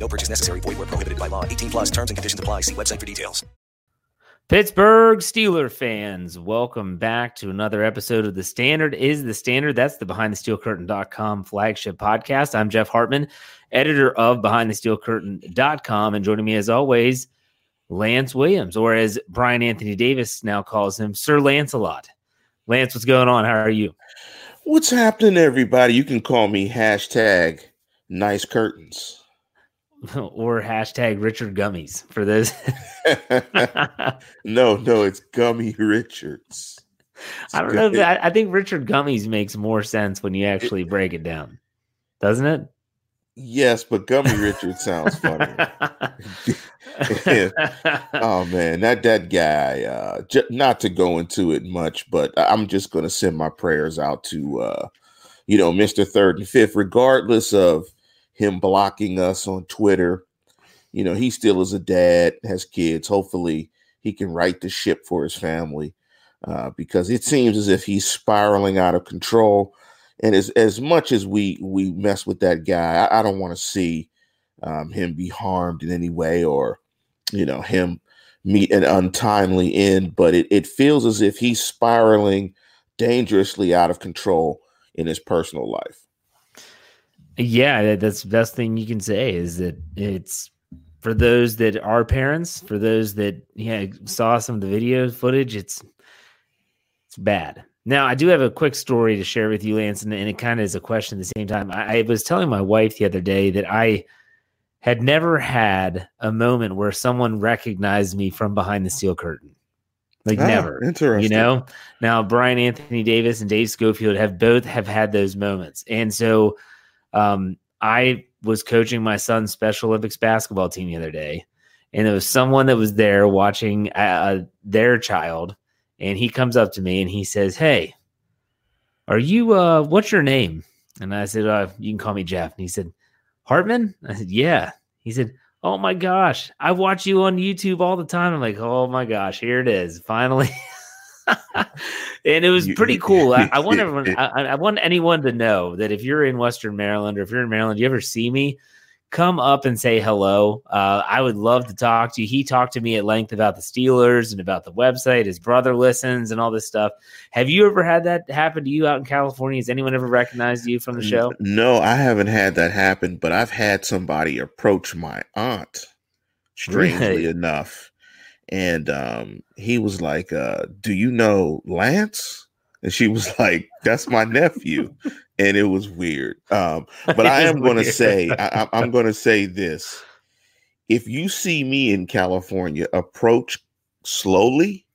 No purchase necessary. Void were prohibited by law. 18 plus. Terms and conditions apply. See website for details. Pittsburgh Steeler fans, welcome back to another episode of The Standard is the Standard. That's the BehindTheSteelCurtain.com flagship podcast. I'm Jeff Hartman, editor of BehindTheSteelCurtain.com, and joining me as always, Lance Williams, or as Brian Anthony Davis now calls him, Sir Lancelot. Lance, what's going on? How are you? What's happening, everybody? You can call me hashtag nice curtains. or hashtag Richard Gummies for this. no, no, it's Gummy Richards. It's I don't know. That, I think Richard Gummies makes more sense when you actually break it down, doesn't it? Yes, but Gummy Richards sounds funny. oh man, that that guy. Uh, j- not to go into it much, but I'm just going to send my prayers out to, uh, you know, Mister Third and Fifth, regardless of him blocking us on Twitter. You know, he still is a dad, has kids. Hopefully, he can right the ship for his family uh, because it seems as if he's spiraling out of control. And as as much as we we mess with that guy, I, I don't want to see um, him be harmed in any way or you know him meet an untimely end. But it, it feels as if he's spiraling dangerously out of control in his personal life. Yeah, that's the best thing you can say is that it's for those that are parents, for those that yeah saw some of the video footage, it's it's bad. Now, I do have a quick story to share with you, Lance, and, and it kind of is a question at the same time. I, I was telling my wife the other day that I had never had a moment where someone recognized me from behind the steel curtain. Like Ah, never. interesting. You know? Now Brian Anthony Davis and Dave Schofield have both have had those moments. And so um I was coaching my son's Special Olympics basketball team the other day, and there was someone that was there watching uh, their child, and he comes up to me and he says, "Hey, are you? uh What's your name?" And I said, uh, "You can call me Jeff." And he said, "Hartman." I said, "Yeah." He said, "Oh my gosh, I watch you on YouTube all the time." I'm like, "Oh my gosh, here it is, finally." and it was You- pretty cool. I, I want everyone, I, I want anyone to know that if you're in Western Maryland or if you're in Maryland, you ever see me, come up and say hello. Uh, I would love to talk to you. He talked to me at length about the Steelers and about the website. His brother listens and all this stuff. Have you ever had that happen to you out in California? Has anyone ever recognized you from the show? No, I haven't had that happen, but I've had somebody approach my aunt, strangely Really? enough. And um, he was like, uh, Do you know Lance? And she was like, That's my nephew. and it was weird. Um, but I am going to say, I, I'm going to say this: if you see me in California, approach slowly.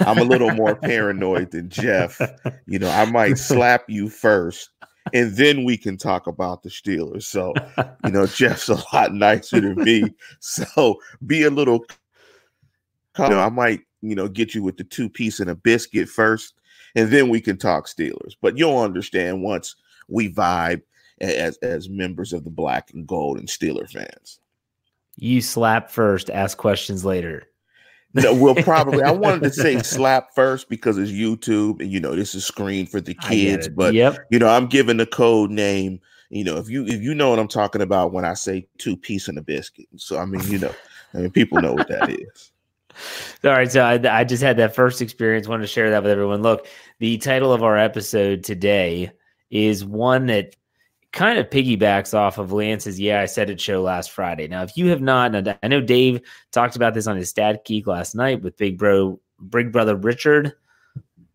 I'm a little more paranoid than Jeff. You know, I might slap you first, and then we can talk about the Steelers. So, you know, Jeff's a lot nicer than me. So be a little. You know, I might, you know, get you with the two piece and a biscuit first, and then we can talk Steelers. But you'll understand once we vibe as as members of the black and gold and Steeler fans. You slap first, ask questions later. No, we'll probably. I wanted to say slap first because it's YouTube, and you know this is screen for the kids. But yep. you know, I'm giving the code name. You know, if you if you know what I'm talking about when I say two piece and a biscuit. So I mean, you know, I mean, people know what that is. All right, so I, I just had that first experience. Wanted to share that with everyone. Look, the title of our episode today is one that kind of piggybacks off of Lance's Yeah, I Said It show last Friday. Now, if you have not, I know Dave talked about this on his Stat Geek last night with Big Bro, Big Brother Richard,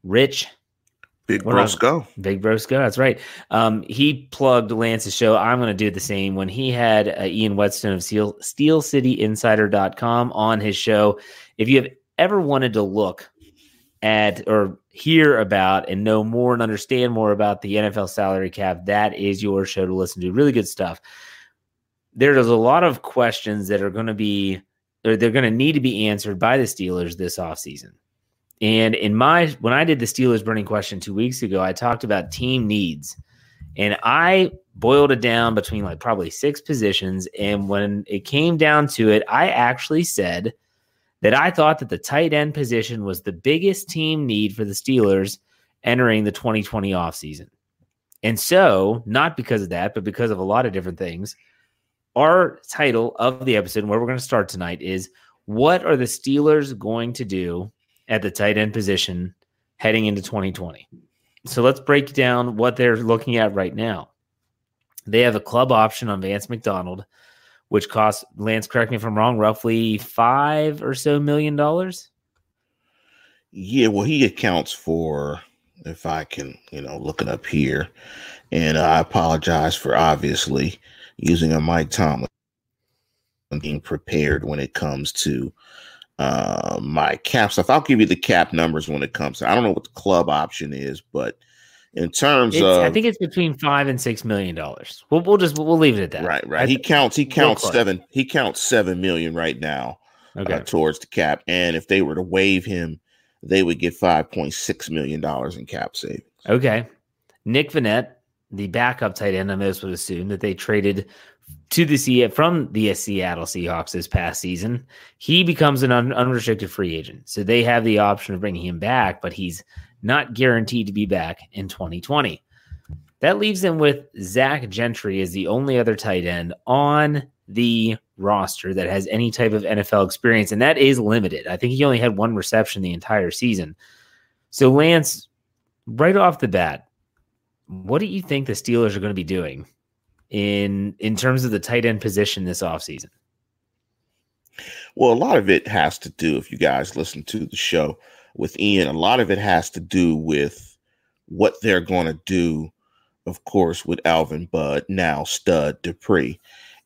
Rich. Big Brosco. Big Brosco, that's right. Um, he plugged Lance's show. I'm going to do the same. When he had uh, Ian Whetstone of Steel, SteelCityInsider.com on his show, if you have ever wanted to look at or hear about and know more and understand more about the NFL salary cap, that is your show to listen to. Really good stuff. There's a lot of questions that are going to be, or they're going to need to be answered by the Steelers this offseason. And in my, when I did the Steelers burning question two weeks ago, I talked about team needs. And I boiled it down between like probably six positions. And when it came down to it, I actually said that I thought that the tight end position was the biggest team need for the Steelers entering the 2020 offseason. And so, not because of that, but because of a lot of different things, our title of the episode, where we're going to start tonight, is What are the Steelers going to do at the tight end position heading into 2020? So let's break down what they're looking at right now. They have a club option on Vance McDonald which costs Lance, correct me if I'm wrong, roughly five or so million dollars. Yeah, well, he accounts for if I can, you know, look it up here. And I apologize for obviously using a Mike Tomlin being prepared when it comes to uh, my cap stuff. I'll give you the cap numbers when it comes. To, I don't know what the club option is, but in terms it's, of I think it's between five and six million dollars. We'll, we'll just we'll leave it at that. Right, right. he counts he counts seven he counts seven million right now uh, okay. uh, towards the cap. And if they were to waive him, they would get five point six million dollars in cap savings. Okay. Nick Vannett, the backup tight end, I most would assume that they traded to the sea from the Seattle Seahawks this past season. He becomes an un- unrestricted free agent, so they have the option of bringing him back, but he's not guaranteed to be back in 2020. That leaves them with Zach Gentry as the only other tight end on the roster that has any type of NFL experience, and that is limited. I think he only had one reception the entire season. So, Lance, right off the bat, what do you think the Steelers are going to be doing in in terms of the tight end position this offseason? Well, a lot of it has to do, if you guys listen to the show, with Ian, a lot of it has to do with what they're going to do, of course, with Alvin Bud, now stud Dupree.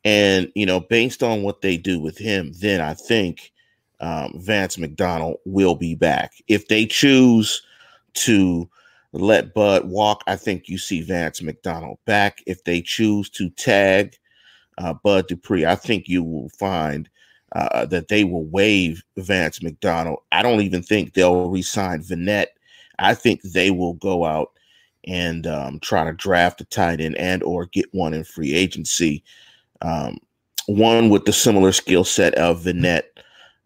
And, you know, based on what they do with him, then I think um, Vance McDonald will be back. If they choose to let Bud walk, I think you see Vance McDonald back. If they choose to tag uh, Bud Dupree, I think you will find uh, that they will waive Vance McDonald. I don't even think they'll resign Vannett. I think they will go out and um, try to draft a tight end and or get one in free agency. Um, one with the similar skill set of Vannett.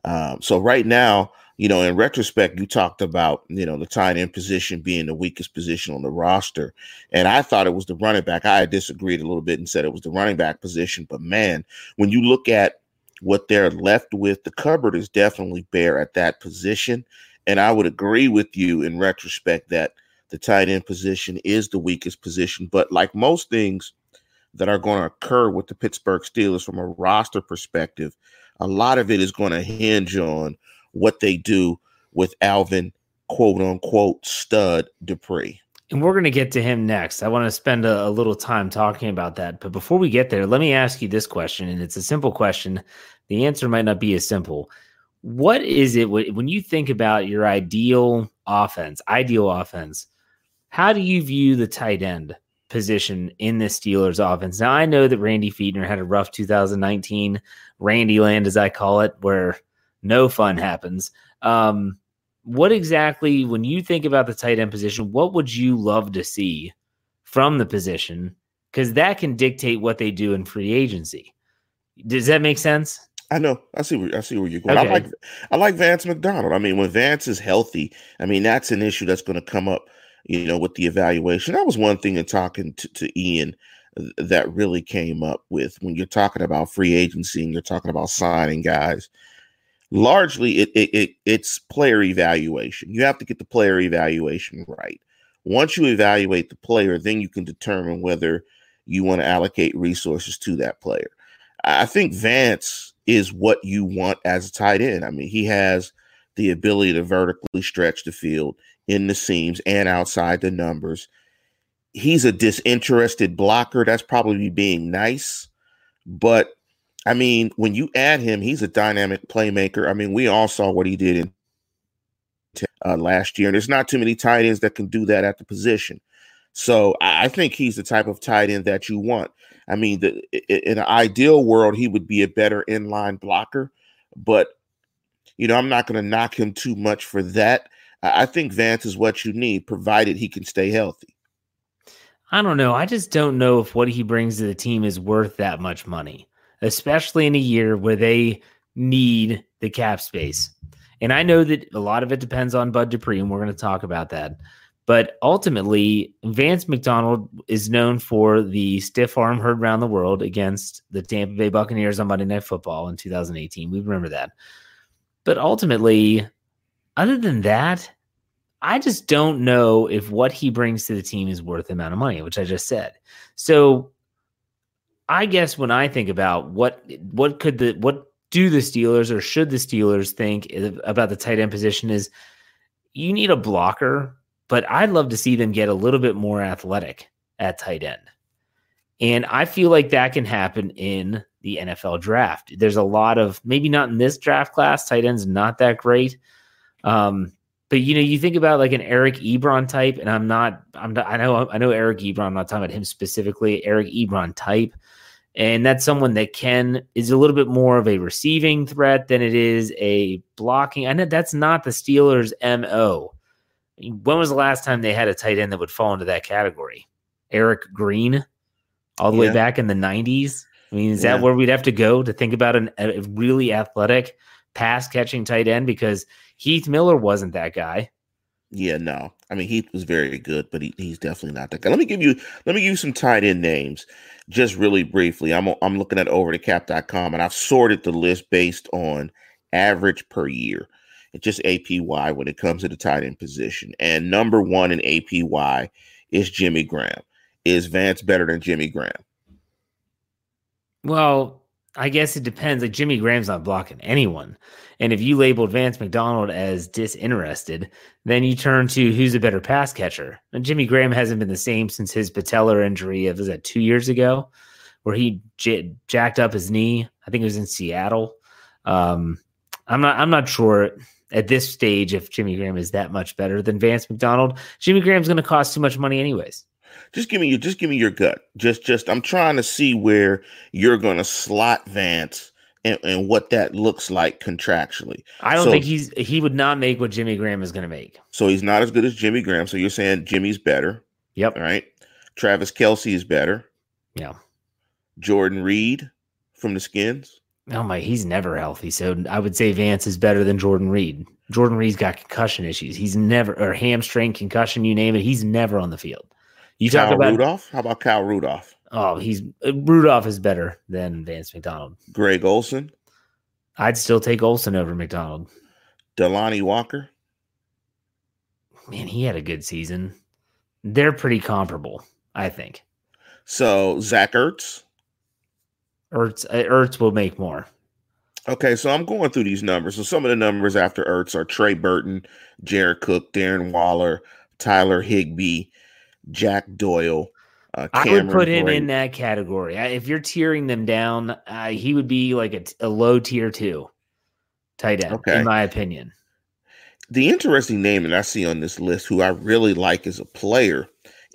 Um, so right now, you know, in retrospect, you talked about, you know, the tight end position being the weakest position on the roster. And I thought it was the running back. I disagreed a little bit and said it was the running back position. But man, when you look at what they're left with, the cupboard is definitely bare at that position. And I would agree with you in retrospect that the tight end position is the weakest position. But like most things that are going to occur with the Pittsburgh Steelers from a roster perspective, a lot of it is going to hinge on what they do with Alvin, quote unquote, stud Dupree. And we're going to get to him next. I want to spend a, a, little time talking about that. But before we get there, let me ask you this question. And it's a simple question. The answer might not be as simple. What is it when you think about your ideal offense, ideal offense? How do you view the tight end position in the Steelers offense? Now, I know that Randy Fichtner had a rough 2019, Randy land, as I call it, where no fun happens. Um, what exactly, when you think about the tight end position, what would you love to see from the position? Because that can dictate what they do in free agency. Does that make sense? I know. I see. Where, I see where you're going. Okay. I like. I like Vance McDonald. I mean, when Vance is healthy, I mean that's an issue that's going to come up. You know, with the evaluation, that was one thing in talking to, to Ian that really came up with when you're talking about free agency and you're talking about signing guys largely it, it, it, it's player evaluation. You have to get the player evaluation right. Once you evaluate the player, then you can determine whether you want to allocate resources to that player. I think Vance is what you want as a tight end. I mean, he has the ability to vertically stretch the field in the seams and outside the numbers. He's a disinterested blocker. That's probably being nice, but I mean, when you add him, he's a dynamic playmaker. I mean, we all saw what he did in uh, last year, and there's not too many tight ends that can do that at the position. So I, think he's the type of tight end that you want. I mean, the, in an ideal world, he would be a better inline blocker, but you know, I'm not going to knock him too much for that. I think Vance is what you need, provided he can stay healthy. I don't know. I just don't know if what he brings to the team is worth that much money especially in a year where they need the cap space. And I know that a lot of it depends on Bud Dupree, and we're going to talk about that. But ultimately, Vance McDonald is known for the stiff arm heard around the world against the Tampa Bay Buccaneers on Monday Night Football in 2018. We remember that. But ultimately, other than that, I just don't know if what he brings to the team is worth the amount of money, which I just said. So I guess when I think about what what could the what do the Steelers or should the Steelers think about the tight end position is you need a blocker, but I'd love to see them get a little bit more athletic at tight end. And I feel like that can happen in the NFL draft. There's a lot of maybe not in this draft class, tight ends not that great. Um, but you know, you think about like an Eric Ebron type, and I'm not, I'm not, I know, I know Eric Ebron. I'm not talking about him specifically. Eric Ebron type and that's someone that can is a little bit more of a receiving threat than it is a blocking. I know that's not the Steelers' mo. When was the last time they had a tight end that would fall into that category? Eric Green, all the yeah. way back in the '90s. I mean, is yeah. that where we'd have to go to think about an, a really athletic pass catching tight end? Because Heath Miller wasn't that guy. Yeah, no. I mean, Heath was very good, but he, he's definitely not that guy. Let me give you let me give you some tight end names just really briefly. I'm I'm looking at overthecap.com and I've sorted the list based on average per year. It's just APY when it comes to the tight end position. And number one in APY is Jimmy Graham. Is Vance better than Jimmy Graham? Well, I guess it depends. Like Jimmy Graham's not blocking anyone. And if you labeled Vance McDonald as disinterested, then you turn to who's a better pass catcher. And Jimmy Graham hasn't been the same since his patellar injury of was that two years ago, where he j- jacked up his knee. I think it was in Seattle. Um, I'm not. I'm not sure at this stage if Jimmy Graham is that much better than Vance McDonald. Jimmy Graham's going to cost too much money anyways. Just give me your. Just give me your gut. Just. Just. I'm trying to see where you're going to slot Vance and, and what that looks like contractually. I don't so, think he's he would not make what Jimmy Graham is going to make. So he's not as good as Jimmy Graham. So you're saying Jimmy's better. Yep. All right. Travis Kelce is better. Yeah. Jordan Reed from the Skins. Oh my, he's never healthy. So I would say Vance is better than Jordan Reed. Jordan Reed's got concussion issues. He's never or hamstring concussion, you name it. He's never on the field. You Kyle talk about Rudolph. How about Kyle Rudolph? Oh, he's Rudolph is better than Vance McDonald. Greg Olsen. I'd still take Olsen over McDonald. Delanie Walker. Man, he had a good season. They're pretty comparable, I think. So Zach Ertz. Ertz uh, Ertz will make more. Okay, so I'm going through these numbers. So some of the numbers after Ertz are Trey Burton, Jared Cook, Darren Waller, Tyler Higbee, Jack Doyle. Uh, I would put him in that category. If you're tearing them down, uh, he would be like a, a low tier two tight end, okay. in my opinion. The interesting name that I see on this list, who I really like as a player,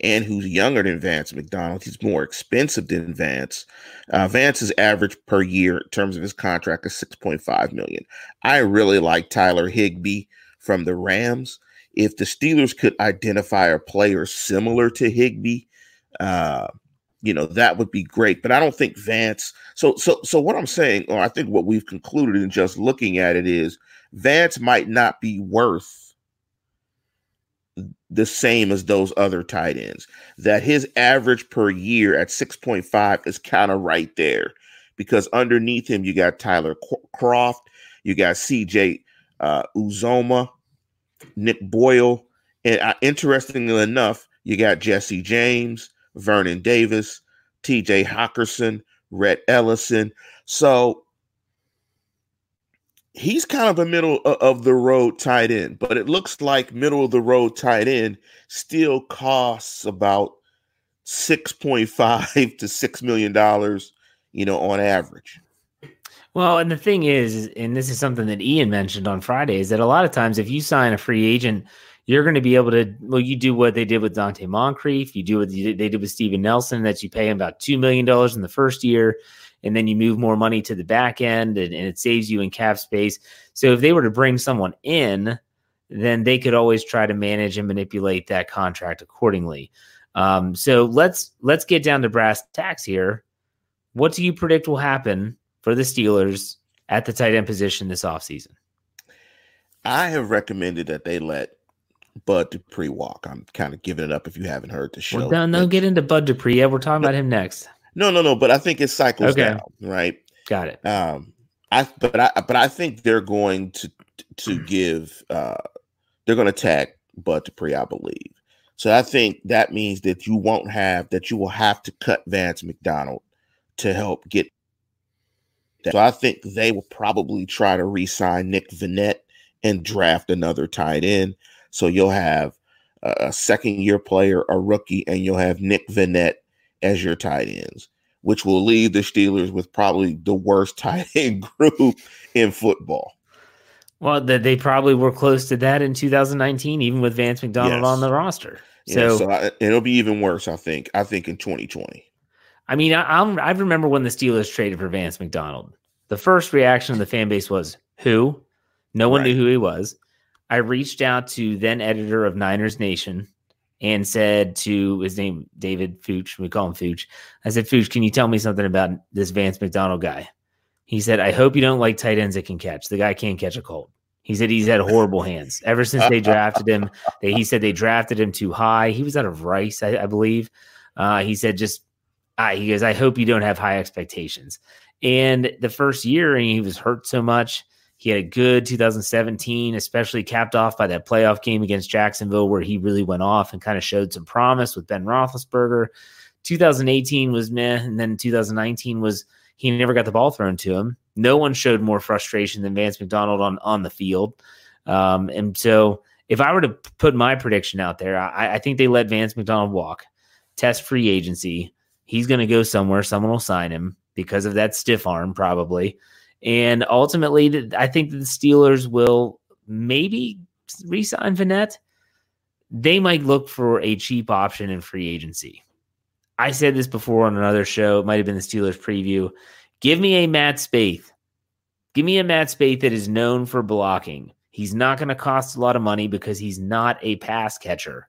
and who's younger than Vance McDonald. He's more expensive than Vance. Uh, Vance's average per year in terms of his contract is 6.5 million. I really like Tyler Higbee from the Rams. If the Steelers could identify a player similar to Higbee, uh, you know that would be great. But I don't think Vance. So so so what I'm saying, or I think what we've concluded in just looking at it is Vance might not be worth the same as those other tight ends. That his average per year at 6.5 is kind of right there because underneath him, you got Tyler Kroft, you got CJ uh, Uzomah, Nick Boyle, and uh, interestingly enough, you got Jesse James, Vernon Davis, TJ Hockenson, Rhett Ellison. So he's kind of a middle of the road tight end, but it looks like middle of the road tight end still costs about 6.5 to 6 million dollars, you know, on average. Well, and the thing is, and this is something that Ian mentioned on Friday, is that a lot of times if you sign a free agent, you're going to be able to, well, you do what they did with Donte Moncrief, you do what they did with Steven Nelson, that you pay him about $2 million in the first year and then you move more money to the back end and, and it saves you in cap space. So if they were to bring someone in, then they could always try to manage and manipulate that contract accordingly. Um, so let's let's get down to brass tacks here. What do you predict will happen for the Steelers at the tight end position this offseason? I have recommended that they let Bud Dupree walk. I'm kind of giving it up if you haven't heard the show. Well, don't, don't get into Bud Dupree yet. We're talking no, about him next. No, no, no. But I think it cycles okay. down, right? Got it. Um, I but I but I think they're going to to give uh they're going to tag Bud Dupree, I believe. So I think that means that you won't have that you will have to cut Vance McDonald to help get that. So I think they will probably try to re-sign Nick Vannett and draft another tight end. So you'll have a second year player, a rookie, and you'll have Nick Vannett as your tight ends, which will leave the Steelers with probably the worst tight end group in football. Well, they probably were close to that in 2019, even with Vance McDonald yes. on the roster. So, yeah, so I, it'll be even worse, I think. I think in 2020. I mean, I, I'm, I remember when the Steelers traded for Vance McDonald. The first reaction of the fan base was, "Who?" No one right. knew who he was. I reached out to then editor of Niners Nation, and said to his name, David Fooch, we call him Fooch. I said, Fooch, can you tell me something about this Vance McDonald guy? He said, I hope you don't like tight ends that can catch. The guy can't catch a cold. He said he's had horrible hands ever since they drafted him. They, he said they drafted him too high. He was out of Rice, I, I believe. Uh, he said, just, uh, he goes, I hope you don't have high expectations. And the first year, he was hurt so much he had a good 2017, especially capped off by that playoff game against Jacksonville, where he really went off and kind of showed some promise with Ben Roethlisberger. 2018 was meh, and then 2019 was he never got the ball thrown to him. No one showed more frustration than Vance McDonald on on the field, um, and so if I were to put my prediction out there, I, I think they let Vance McDonald walk, test free agency. He's going to go somewhere. Someone will sign him because of that stiff arm, probably. And ultimately, I think the Steelers will maybe resign Vannett. They might look for a cheap option in free agency. I said this before on another show. It might have been the Steelers preview. Give me a Matt Spaeth. Give me a Matt Spaeth that is known for blocking. He's not going to cost a lot of money because he's not a pass catcher.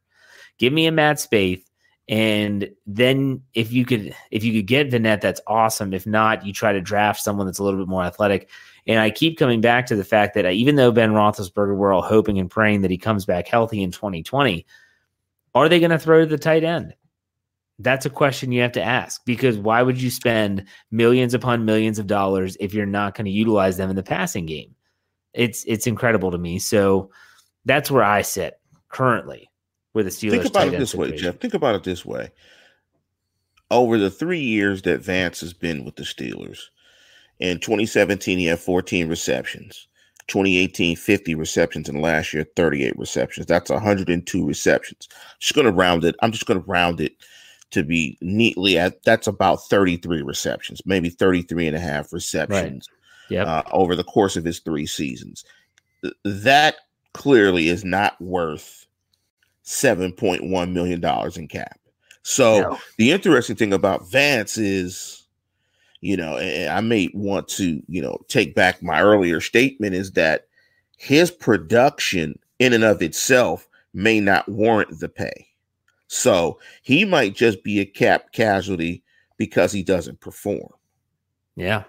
Give me a Matt Spaeth and then if you could if you could get Vannett, that's awesome. If not, you try to draft someone that's a little bit more athletic. And I keep coming back to the fact that even though Ben Roethlisberger, we're all hoping and praying that he comes back healthy in 2020, are they going to throw to the tight end? That's a question you have to ask because why would you spend millions upon millions of dollars if you're not going to utilize them in the passing game? It's it's incredible to me. So that's where I sit currently with the Steelers. Think about it this way, Jeff. Think about it this way. Over the three years that Vance has been with the Steelers, in 2017 he had 14 receptions. 2018, 50 receptions, and last year, 38 receptions. That's 102 receptions. Just going to round it. I'm just going to round it to be neatly at that's about 33 receptions, maybe 33 and a half receptions right. yep. uh, over the course of his three seasons. That clearly is not worth $7.1 million in cap. So no. the interesting thing about Vance is, you know, and I may want to, you know, take back my earlier statement is that his production in and of itself may not warrant the pay. So he might just be a cap casualty because he doesn't perform. Yeah.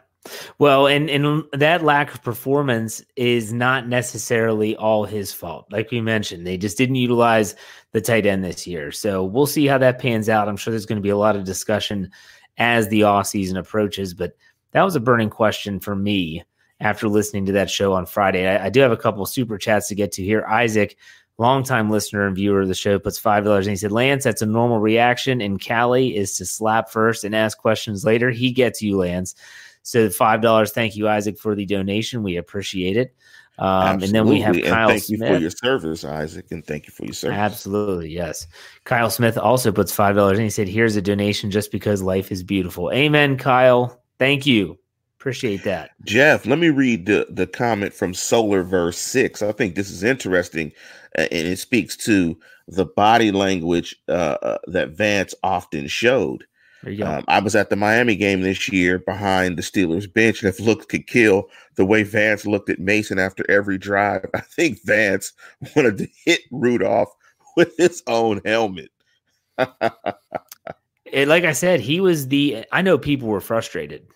Well, and and that lack of performance is not necessarily all his fault. Like we mentioned, they just didn't utilize the tight end this year. So we'll see how that pans out. I'm sure there's going to be a lot of discussion as the off season approaches, but that was a burning question for me after listening to that show on Friday. I, I do have a couple super chats to get to here. Isaac, longtime listener and viewer of the show, puts five dollars and he said, Lance, that's a normal reaction and Callie is to slap first and ask questions later. He gets you, Lance. So five dollars. Thank you, Isaac, for the donation. We appreciate it. Um, and then we have Kyle thank Smith. you for your service, Isaac, and thank you for your service. Absolutely, yes. Kyle Smith also puts five dollars, and he said, "Here's a donation just because life is beautiful." Amen, Kyle. Thank you. Appreciate that. Jeff, let me read the, the comment from Solar Verse 6. I think this is interesting and it speaks to the body language uh, uh that Vance often showed. Um, I was at the Miami game this year behind the Steelers bench, and if look could kill, the way Vance looked at Mason after every drive, I think Vance wanted to hit Rudolph with his own helmet. it, like I said, he was the. I know people were frustrated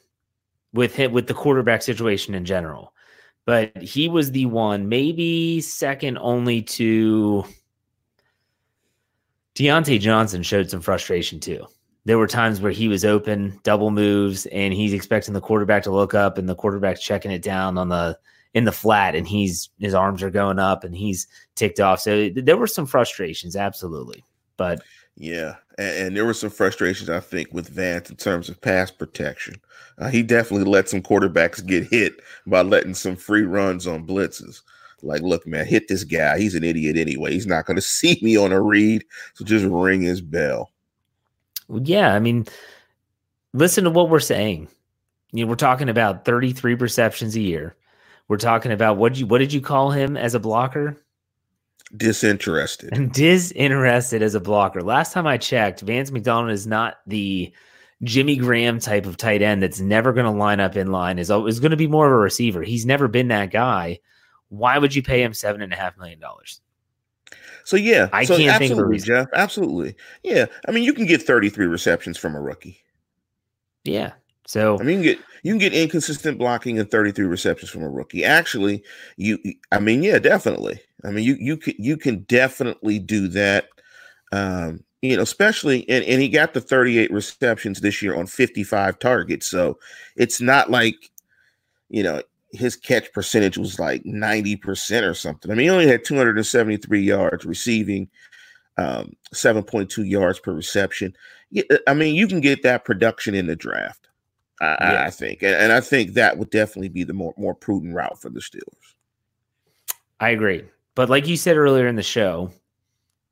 with him with the quarterback situation in general, but he was the one, maybe second only to Diontae Johnson, showed some frustration too there were times where he was open, double moves, and he's expecting the quarterback to look up, and the quarterback's checking it down on the in the flat, and he's his arms are going up, and he's ticked off. So there were some frustrations, absolutely, but yeah, and, and there were some frustrations I think with Vance in terms of pass protection. Uh, he definitely let some quarterbacks get hit by letting some free runs on blitzes. Like, look, man, hit this guy. He's an idiot anyway. He's not going to see me on a read, so just ring his bell yeah, I mean, listen to what we're saying. You know, we're talking about 33 receptions a year. We're talking about what you what did you call him as a blocker? Disinterested. And disinterested as a blocker. Last time I checked, Vance McDonald is not the Jimmy Graham type of tight end that's never going to line up in line. Is is going to be more of a receiver. He's never been that guy. Why would you pay him seven and a half million dollars? So yeah, I so can't absolutely, think Jeff. Absolutely, yeah. I mean, you can get 33 receptions from a rookie. Yeah. So I mean, you can get you can get inconsistent blocking and 33 receptions from a rookie. Actually, you, I mean, yeah, definitely. I mean, you you can you can definitely do that. Um, you know, especially and, and he got the 38 receptions this year on 55 targets. So it's not like you know his catch percentage was like 90% or something. I mean, he only had 273 yards receiving, um, 7.2 yards per reception. Uh, I mean, you can get that production in the draft, I, yeah. I think. And, and I think that would definitely be the more, more prudent route for the Steelers. I agree. But like you said earlier in the show,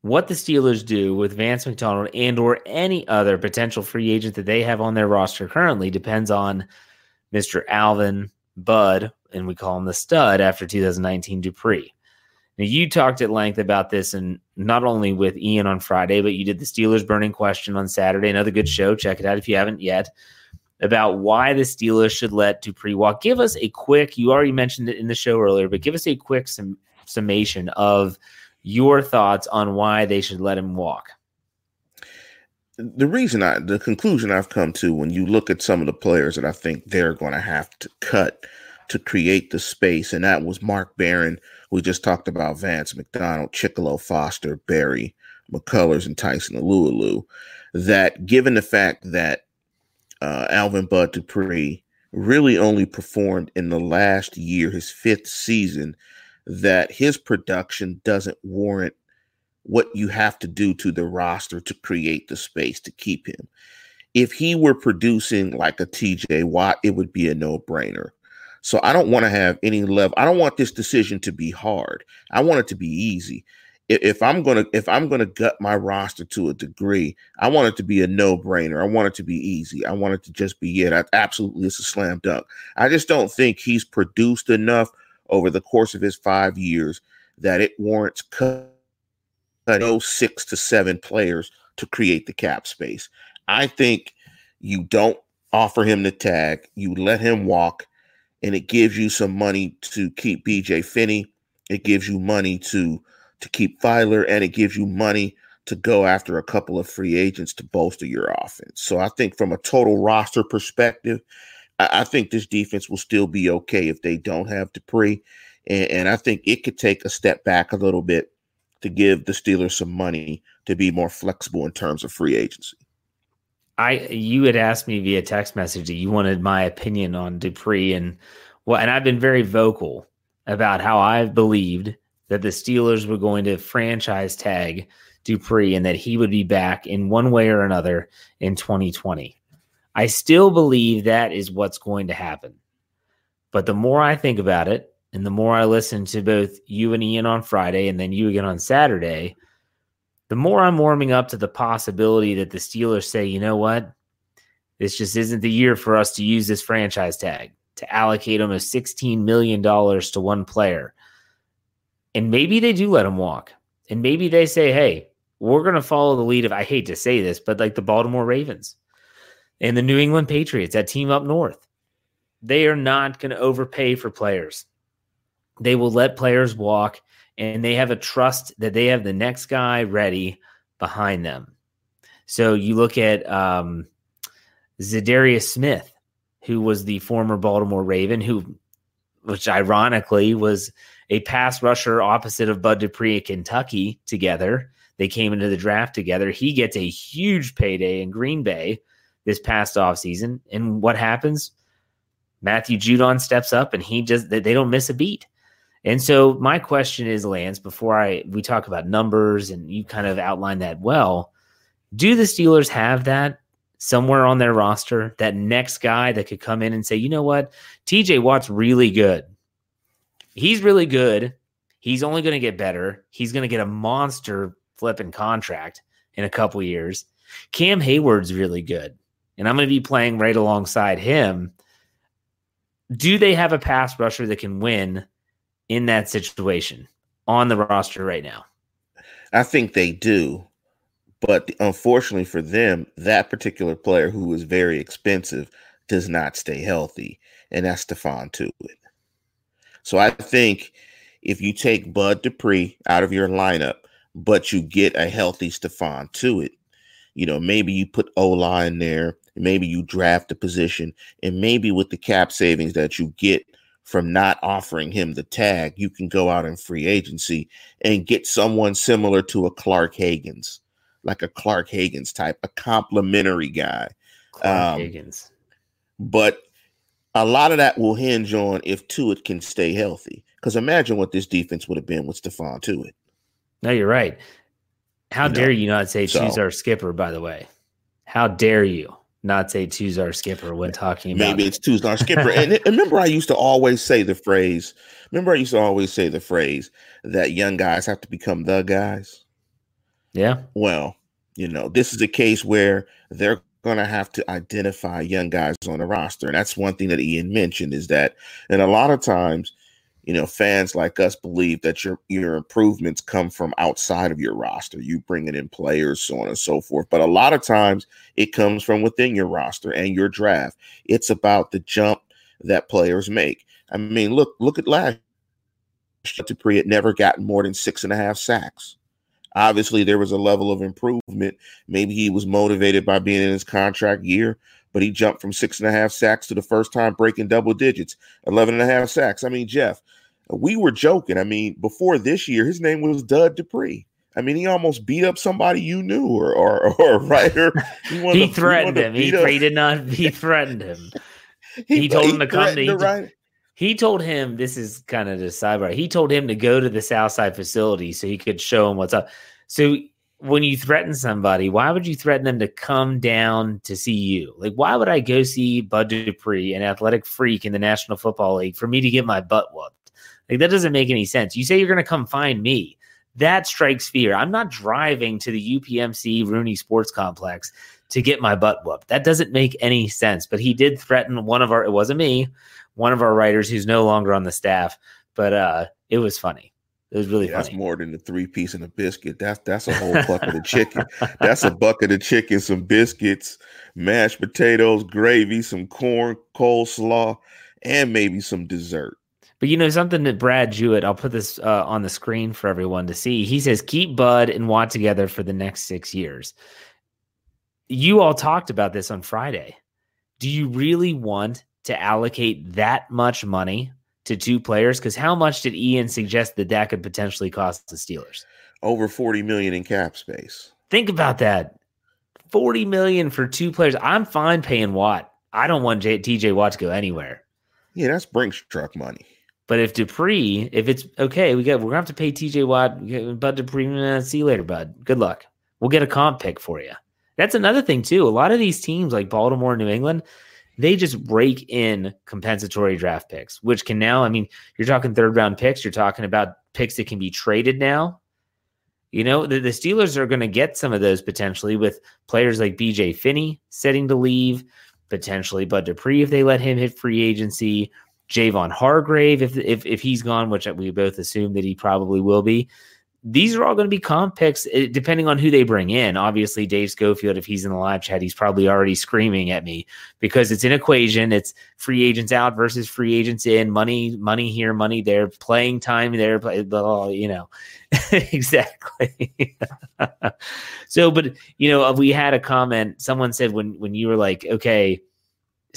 what the Steelers do with Vance McDonald and or any other potential free agent that they have on their roster currently depends on Mr. Alvin Bud, and we call him the stud after 2019 Dupree. Now, you talked at length about this, and not only with Ian on Friday, but you did the Steelers burning question on Saturday. Another good show. Check it out if you haven't yet. About why the Steelers should let Dupree walk. Give us a quick. You already mentioned it in the show earlier, but give us a quick sum, summation of your thoughts on why they should let him walk the reason I, the conclusion I've come to when you look at some of the players that I think they're going to have to cut to create the space, and that was Mark Barron. We just talked about Vance McDonald, Chickillo, Foster, Barry McCullers, and Tyson Alualu. That given the fact that uh, Alvin Bud Dupree really only performed in the last year, his fifth season, that his production doesn't warrant what you have to do to the roster to create the space to keep him. If he were producing like a TJ Watt, it would be a no brainer. So I don't want to have any level. I don't want this decision to be hard. I want it to be easy. If, if I'm gonna if I'm gonna gut my roster to a degree, I want it to be a no brainer. I want it to be easy. I want it to just be it. I, absolutely, it's a slam dunk. I just don't think he's produced enough over the course of his five years that it warrants cut no six to seven players to create the cap space. I think you don't offer him the tag, you let him walk, and it gives you some money to keep BJ Finney. It gives you money to to keep Feiler, and it gives you money to go after a couple of free agents to bolster your offense. So I think from a total roster perspective, I, I think this defense will still be okay if they don't have Dupree. And, and I think it could take a step back a little bit to give the Steelers some money to be more flexible in terms of free agency. I you had asked me via text message that you wanted my opinion on Dupree and well, and I've been very vocal about how I've believed that the Steelers were going to franchise tag Dupree and that he would be back in one way or another in 2020. I still believe that is what's going to happen. But the more I think about it, and the more I listen to both you and Ian on Friday and then you again on Saturday, the more I'm warming up to the possibility that the Steelers say, you know what? This just isn't the year for us to use this franchise tag to allocate almost $16 million to one player. And maybe they do let him walk. And maybe they say, hey, we're going to follow the lead of, I hate to say this, but like the Baltimore Ravens and the New England Patriots, that team up north. They are not going to overpay for players. They will let players walk and they have a trust that they have the next guy ready behind them. So you look at um, Za'Darius Smith, who was the former Baltimore Raven, who, which ironically was a pass rusher opposite of Bud Dupree at Kentucky together. They came into the draft together. He gets a huge payday in Green Bay this past offseason. And what happens? Matthew Judon steps up and he just, they don't miss a beat. And so my question is, Lance, before I we talk about numbers and you kind of outline that well, do the Steelers have that somewhere on their roster, that next guy that could come in and say, you know what, TJ Watt's really good. He's really good. He's only going to get better. He's going to get a monster flipping contract in a couple years. Cam Heyward's really good. And I'm going to be playing right alongside him. Do they have a pass rusher that can win in that situation on the roster right now? I think they do. But unfortunately for them, that particular player who is very expensive does not stay healthy, and that's Stephon Tuitt. So I think if you take Bud Dupree out of your lineup, but you get a healthy Stephon Tuitt, you know, maybe you put O line there, maybe you draft a position, and maybe with the cap savings that you get from not offering him the tag, you can go out in free agency and get someone similar to a Clark Haggans, like a Clark Haggans type, a complimentary guy. Clark um. But a lot of that will hinge on if Tuitt can stay healthy. Because imagine what this defense would have been with Stephon Tuitt. No, you're right. How dare you not say so, choose our skipper, by the way? How dare you? Not say two's our skipper when talking about maybe it's two's our skipper. and, and remember, I used to always say the phrase. Remember, I used to always say the phrase that young guys have to become the guys. Yeah. Well, you know, this is a case where they're going to have to identify young guys on the roster, and that's one thing that Ian mentioned is that, and a lot of times you know, fans like us believe that your your improvements come from outside of your roster. You bringing in players, so on and so forth. But a lot of times it comes from within your roster and your draft. It's about the jump that players make. I mean, look, look at last Dupree had never gotten more than six and a half sacks. Obviously, there was a level of improvement. Maybe he was motivated by being in his contract year, but he jumped from six and a half sacks to the first time breaking double digits, 11 and a half sacks. I mean, Jeff, we were joking. I mean, before this year, his name was Dud Dupree. I mean, he almost beat up somebody you knew, or or, or writer. He, he to, threatened he him. He, he, did not. He threatened him. he, he, told him to come to. To he told him this is kind of the sidebar. He told him to go to the Southside facility so he could show him what's up. So when you threaten somebody, why would you threaten them to come down to see you? Like, why would I go see Bud Dupree, an athletic freak in the National Football League, for me to get my butt whooped? Like, that doesn't make any sense. You say you're going to come find me. That strikes fear. I'm not driving to the UPMC Rooney Sports Complex to get my butt whooped. That doesn't make any sense. But he did threaten one of our, it wasn't me, one of our writers who's no longer on the staff, but uh, it was funny. It was really Yeah, funny. that's more than the three piece and a biscuit. That's that's a whole bucket of chicken. That's a bucket of chicken, some biscuits, mashed potatoes, gravy, some corn, coleslaw, and maybe some dessert. But you know something that Brad Jewett, I'll put this uh, on the screen for everyone to see. He says keep Bud and Watt together for the next six years. You all talked about this on Friday. Do you really want to allocate that much money to two players? Because how much did Ian suggest that that could potentially cost the Steelers? Over 40 million in cap space. Think about that. 40 million for two players. I'm fine paying Watt. I don't want J- TJ Watt to go anywhere. Yeah, that's Brinks truck money. But if Dupree, if it's okay, we got we're gonna have to pay TJ Watt, Bud Dupree. eh, see you later, Bud. Good luck. We'll get a comp pick for you. That's another thing too. A lot of these teams like Baltimore, and New England, they just break in compensatory draft picks, which can now. I mean, you're talking third round picks. You're talking about picks that can be traded now. You know, the, the Steelers are going to get some of those potentially with players like BJ Finney setting to leave, potentially Bud Dupree if they let him hit free agency. Javon Hargrave, if if if he's gone, which we both assume that he probably will be. These are all going to be comp picks, eh, depending on who they bring in. Obviously, Dave Schofield, if he's in the live chat, he's probably already screaming at me because it's an equation. It's free agents out versus free agents in. Money, money here, money there. Playing time there. You know, exactly. so, but you know, we had a comment. Someone said when when you were like, okay,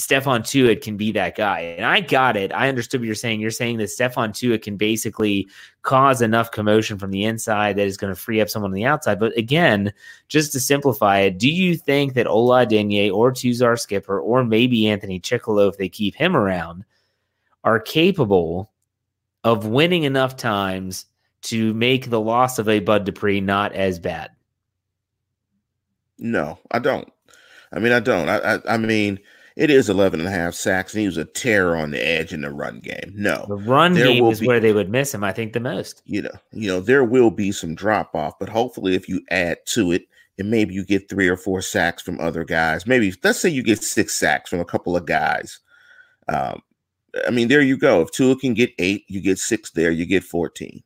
Stefan Tuitt can be that guy. And I got it. I understood what you're saying. You're saying that Stefan Tuitt can basically cause enough commotion from the inside that is going to free up someone on the outside. But again, just to simplify it, do you think that Ola Adeniyi or Tuzar Skipper or maybe Anthony Chickillo, if they keep him around, are capable of winning enough times to make the loss of a Bud Dupree not as bad? No, I don't. I mean, I don't. I, I, I mean, it is 11 and a half sacks, and he was a terror on the edge in the run game. No, The run game is be- where they would miss him, I think, the most. you know, you know, there will be some drop off, but hopefully, if you add to it, and maybe you get three or four sacks from other guys, maybe let's say you get six sacks from a couple of guys. Um, I mean, there you go. If Tuitt can get eight, you get six there, you get 14.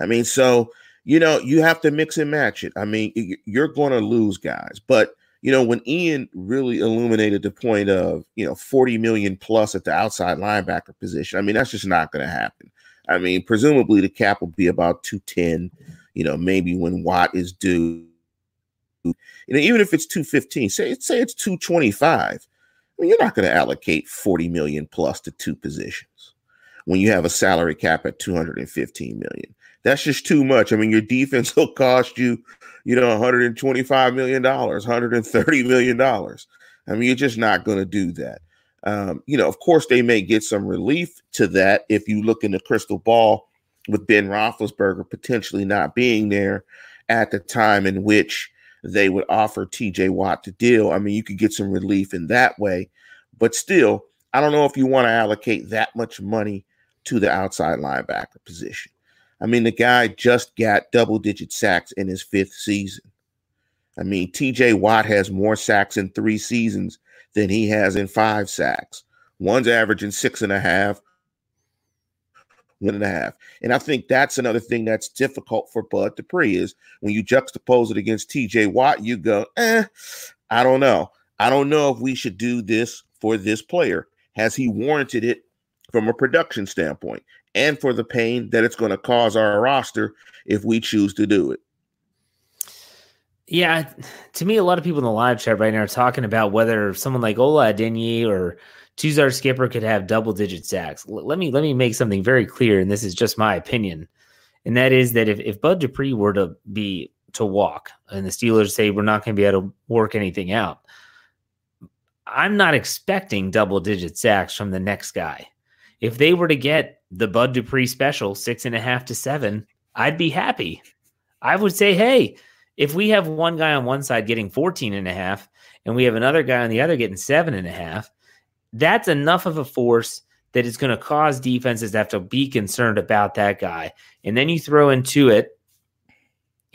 I mean, so you know, you have to mix and match it. I mean, you're going to lose guys, but you know, when Ian really illuminated the point of you know 40 million plus at the outside linebacker position, I mean, that's just not going to happen. I mean, presumably the cap will be about 210, you know, maybe when Watt is due. You know, even if it's 215, say say it's 225. I mean, you're not going to allocate 40 million plus to two positions when you have a salary cap at 215 million. That's just too much. I mean, your defense will cost you, you know, 125 million dollars, 130 million dollars. I mean, you're just not going to do that. Um, you know, of course, they may get some relief to that if you look in the crystal ball with Ben Roethlisberger potentially not being there at the time in which they would offer TJ Watt to deal. I mean, you could get some relief in that way, but still, I don't know if you want to allocate that much money to the outside linebacker position. I mean, the guy just got double digit sacks in his fifth season. I mean, TJ Watt has more sacks in three seasons than he has in five sacks. One's averaging six and a half, one and a half. And I think that's another thing that's difficult for Bud Dupree is when you juxtapose it against TJ Watt, you go, eh, I don't know. I don't know if we should do this for this player. Has he warranted it from a production standpoint and for the pain that it's going to cause our roster if we choose to do it? Yeah, to me, a lot of people in the live chat right now are talking about whether someone like Ola Adeniyi or Tuzar Skipper could have double digit sacks. L- let me let me make something very clear, and this is just my opinion, and that is that if, if Bud Dupree were to be to walk, and the Steelers say we're not going to be able to work anything out, I'm not expecting double digit sacks from the next guy. If they were to get the Bud Dupree special six and a half to seven, I'd be happy. I would say, hey, If we have one guy on one side getting 14 and a half, and we have another guy on the other getting seven and a half, that's enough of a force that it's going to cause defenses to have to be concerned about that guy. And then you throw into it,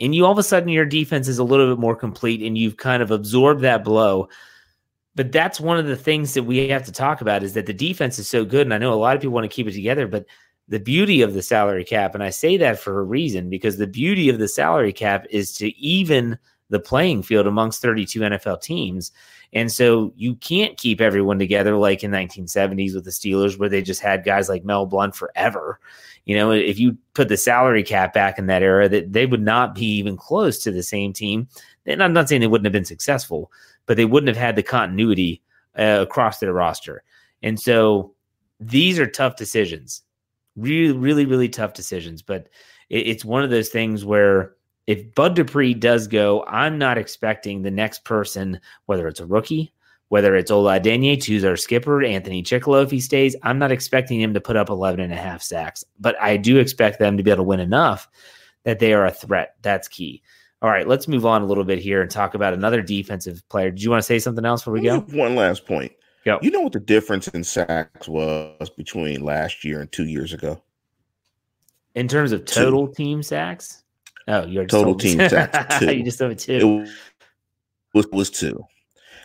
and you all of a sudden your defense is a little bit more complete and you've kind of absorbed that blow. But that's one of the things that we have to talk about is that the defense is so good. And I know a lot of people want to keep it together, but the beauty of the salary cap, and I say that for a reason, because the beauty of the salary cap is to even the playing field amongst 32 NFL teams. And so you can't keep everyone together like in 1970s with the Steelers, where they just had guys like Mel Blount forever. You know, if you put the salary cap back in that era, that they would not be even close to the same team. And I'm not saying they wouldn't have been successful, but they wouldn't have had the continuity uh, across their roster. And so these are tough decisions, really, really, really tough decisions. But it, it's one of those things where if Bud Dupree does go, I'm not expecting the next person, whether it's a rookie, whether it's Ola Adeniyi, Tuzar Skipper, Anthony Chickillo, if he stays, I'm not expecting him to put up 11 and a half sacks, but I do expect them to be able to win enough that they are a threat. That's key. All right, let's move on a little bit here and talk about another defensive player. Do you want to say something else before we go? One last point. Go. You know what the difference in sacks was between last year and two years ago? In terms of total two. team sacks? Oh, you're total team sacks. Two. you just me two. It was, was two.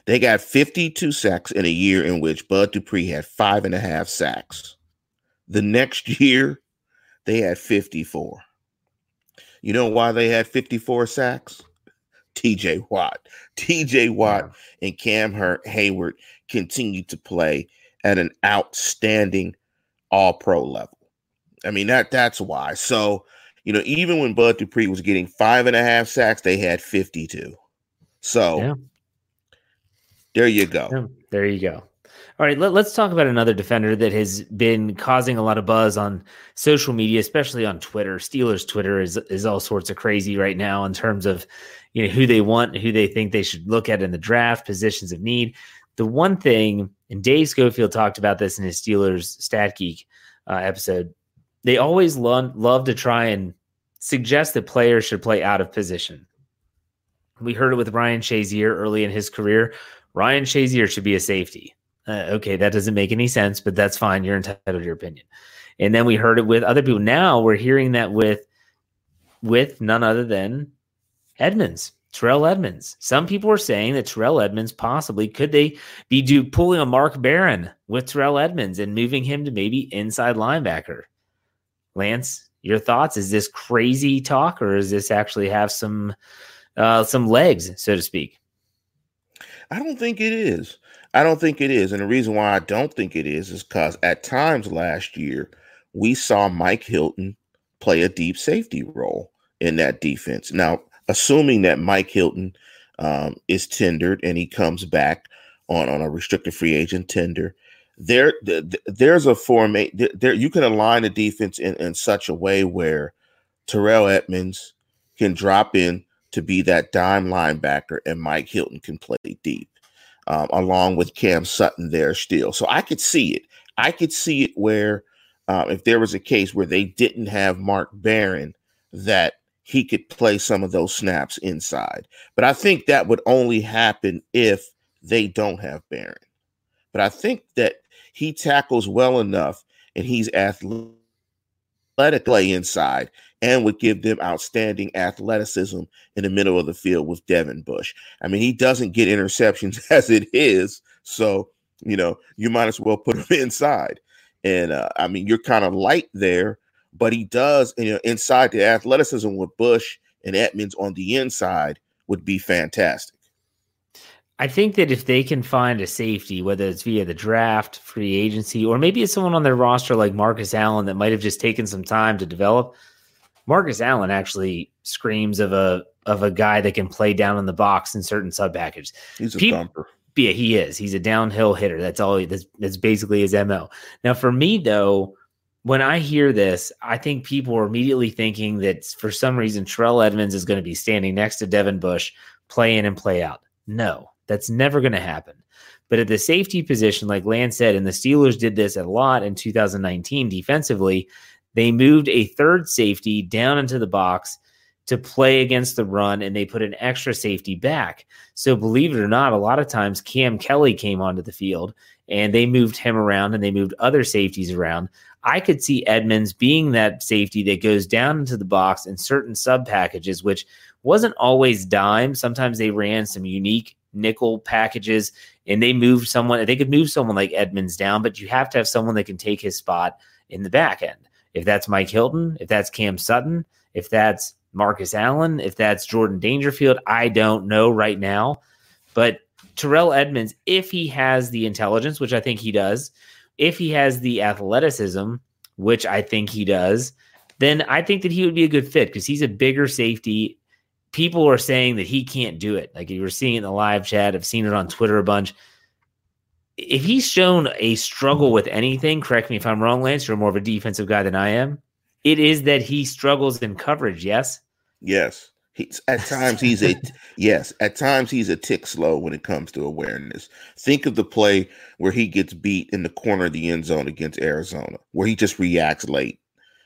They got 52 sacks in a year in which Bud Dupree had five and a half sacks. The next year, they had 54. You know why they had 54 sacks? TJ Watt. TJ Watt yeah. and Cam Heyward continued to play at an outstanding all pro level. I mean, that that's why. So, you know, even when Bud Dupree was getting five and a half sacks, they had 52. So yeah. there you go. Yeah, there you go. All right, let, us talk about another defender that has been causing a lot of buzz on social media, especially on Twitter. Steelers Twitter is is all sorts of crazy right now in terms of you know who they want, who they think they should look at in the draft, positions of need. The one thing, and Dave Schofield talked about this in his Steelers Stat Geek uh, episode. They always love, love to try and suggest that players should play out of position. We heard it with Ryan Shazier early in his career. Ryan Shazier should be a safety. Uh, okay, that doesn't make any sense, but that's fine. You're entitled to your opinion. And then we heard it with other people. Now we're hearing that with with none other than Edmunds, Terrell Edmunds. Some people are saying that Terrell Edmunds possibly could they be do pulling a Mark Barron with Terrell Edmunds and moving him to maybe inside linebacker. Lance, your thoughts? Is this crazy talk or does this actually have some uh, some legs, so to speak? I don't think it is. I don't think it is. And the reason why I don't think it is is because at times last year, we saw Mike Hilton play a deep safety role in that defense. Now, assuming that Mike Hilton um, is tendered and he comes back on, on a restricted free agent tender, there, there's a formate there. You can align the defense in, in such a way where Terrell Edmunds can drop in to be that dime linebacker and Mike Hilton can play deep um, along with Cam Sutton there still. So I could see it. I could see it where um, if there was a case where they didn't have Mark Barron, that he could play some of those snaps inside. But I think that would only happen if they don't have Barron. But I think that he tackles well enough and he's athletic play inside and would give them outstanding athleticism in the middle of the field with Devin Bush. I mean, he doesn't get interceptions as it is, so you know you might as well put him inside. And uh, I mean, you're kind of light there, but he does. You know, inside the athleticism with Bush and Edmunds on the inside would be fantastic. I think that if they can find a safety, whether it's via the draft, free agency, or maybe it's someone on their roster like Marcus Allen that might have just taken some time to develop, Marcus Allen actually screams of a of a guy that can play down in the box in certain sub packages. He's a People, thumper. Yeah, he is. He's a downhill hitter. That's all. He, that's, that's basically his mo. Now, for me though, when I hear this, I think people are immediately thinking that for some reason Terrell Edmunds is going to be standing next to Devin Bush, play in and play out. No, that's never going to happen. But at the safety position, like Lance said, and the Steelers did this a lot in 2019 defensively, they moved a third safety down into the box to play against the run and they put an extra safety back. So believe it or not, a lot of times Kam Kelly came onto the field and they moved him around and they moved other safeties around. I could see Edmunds being that safety that goes down into the box in certain sub packages, which wasn't always dime. Sometimes they ran some unique nickel packages and they moved someone, they could move someone like Edmunds down, but you have to have someone that can take his spot in the back end. If that's Mike Hilton, if that's Cam Sutton, if that's Marcus Allen, if that's Jordan Dangerfield, I don't know right now. But Terrell Edmunds, if he has the intelligence, which I think he does, if he has the athleticism, which I think he does, then I think that he would be a good fit because he's a bigger safety. People are saying that he can't do it. Like you were seeing it in the live chat, I've seen it on Twitter a bunch. If he's shown a struggle with anything, correct me if I'm wrong, Lance, you're more of a defensive guy than I am. It is that he struggles in coverage, yes? Yes. He's at times he's a yes, at times he's a tick slow when it comes to awareness. Think of the play where he gets beat in the corner of the end zone against Arizona, where he just reacts late.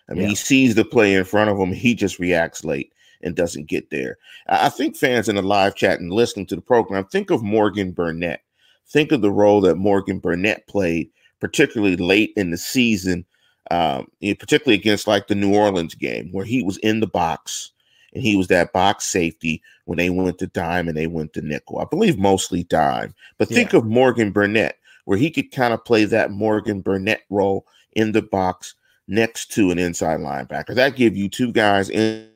I mean, yeah. he sees the play in front of him, he just reacts late and doesn't get there. I think fans in the live chat and listening to the program think of Morgan Burnett. Think of the role that Morgan Burnett played, particularly late in the season, um, particularly against like the New Orleans game, where he was in the box and he was that box safety when they went to dime and they went to nickel. I believe mostly dime. But think yeah. of Morgan Burnett, where he could kind of play that Morgan Burnett role in the box next to an inside linebacker. That give you two guys in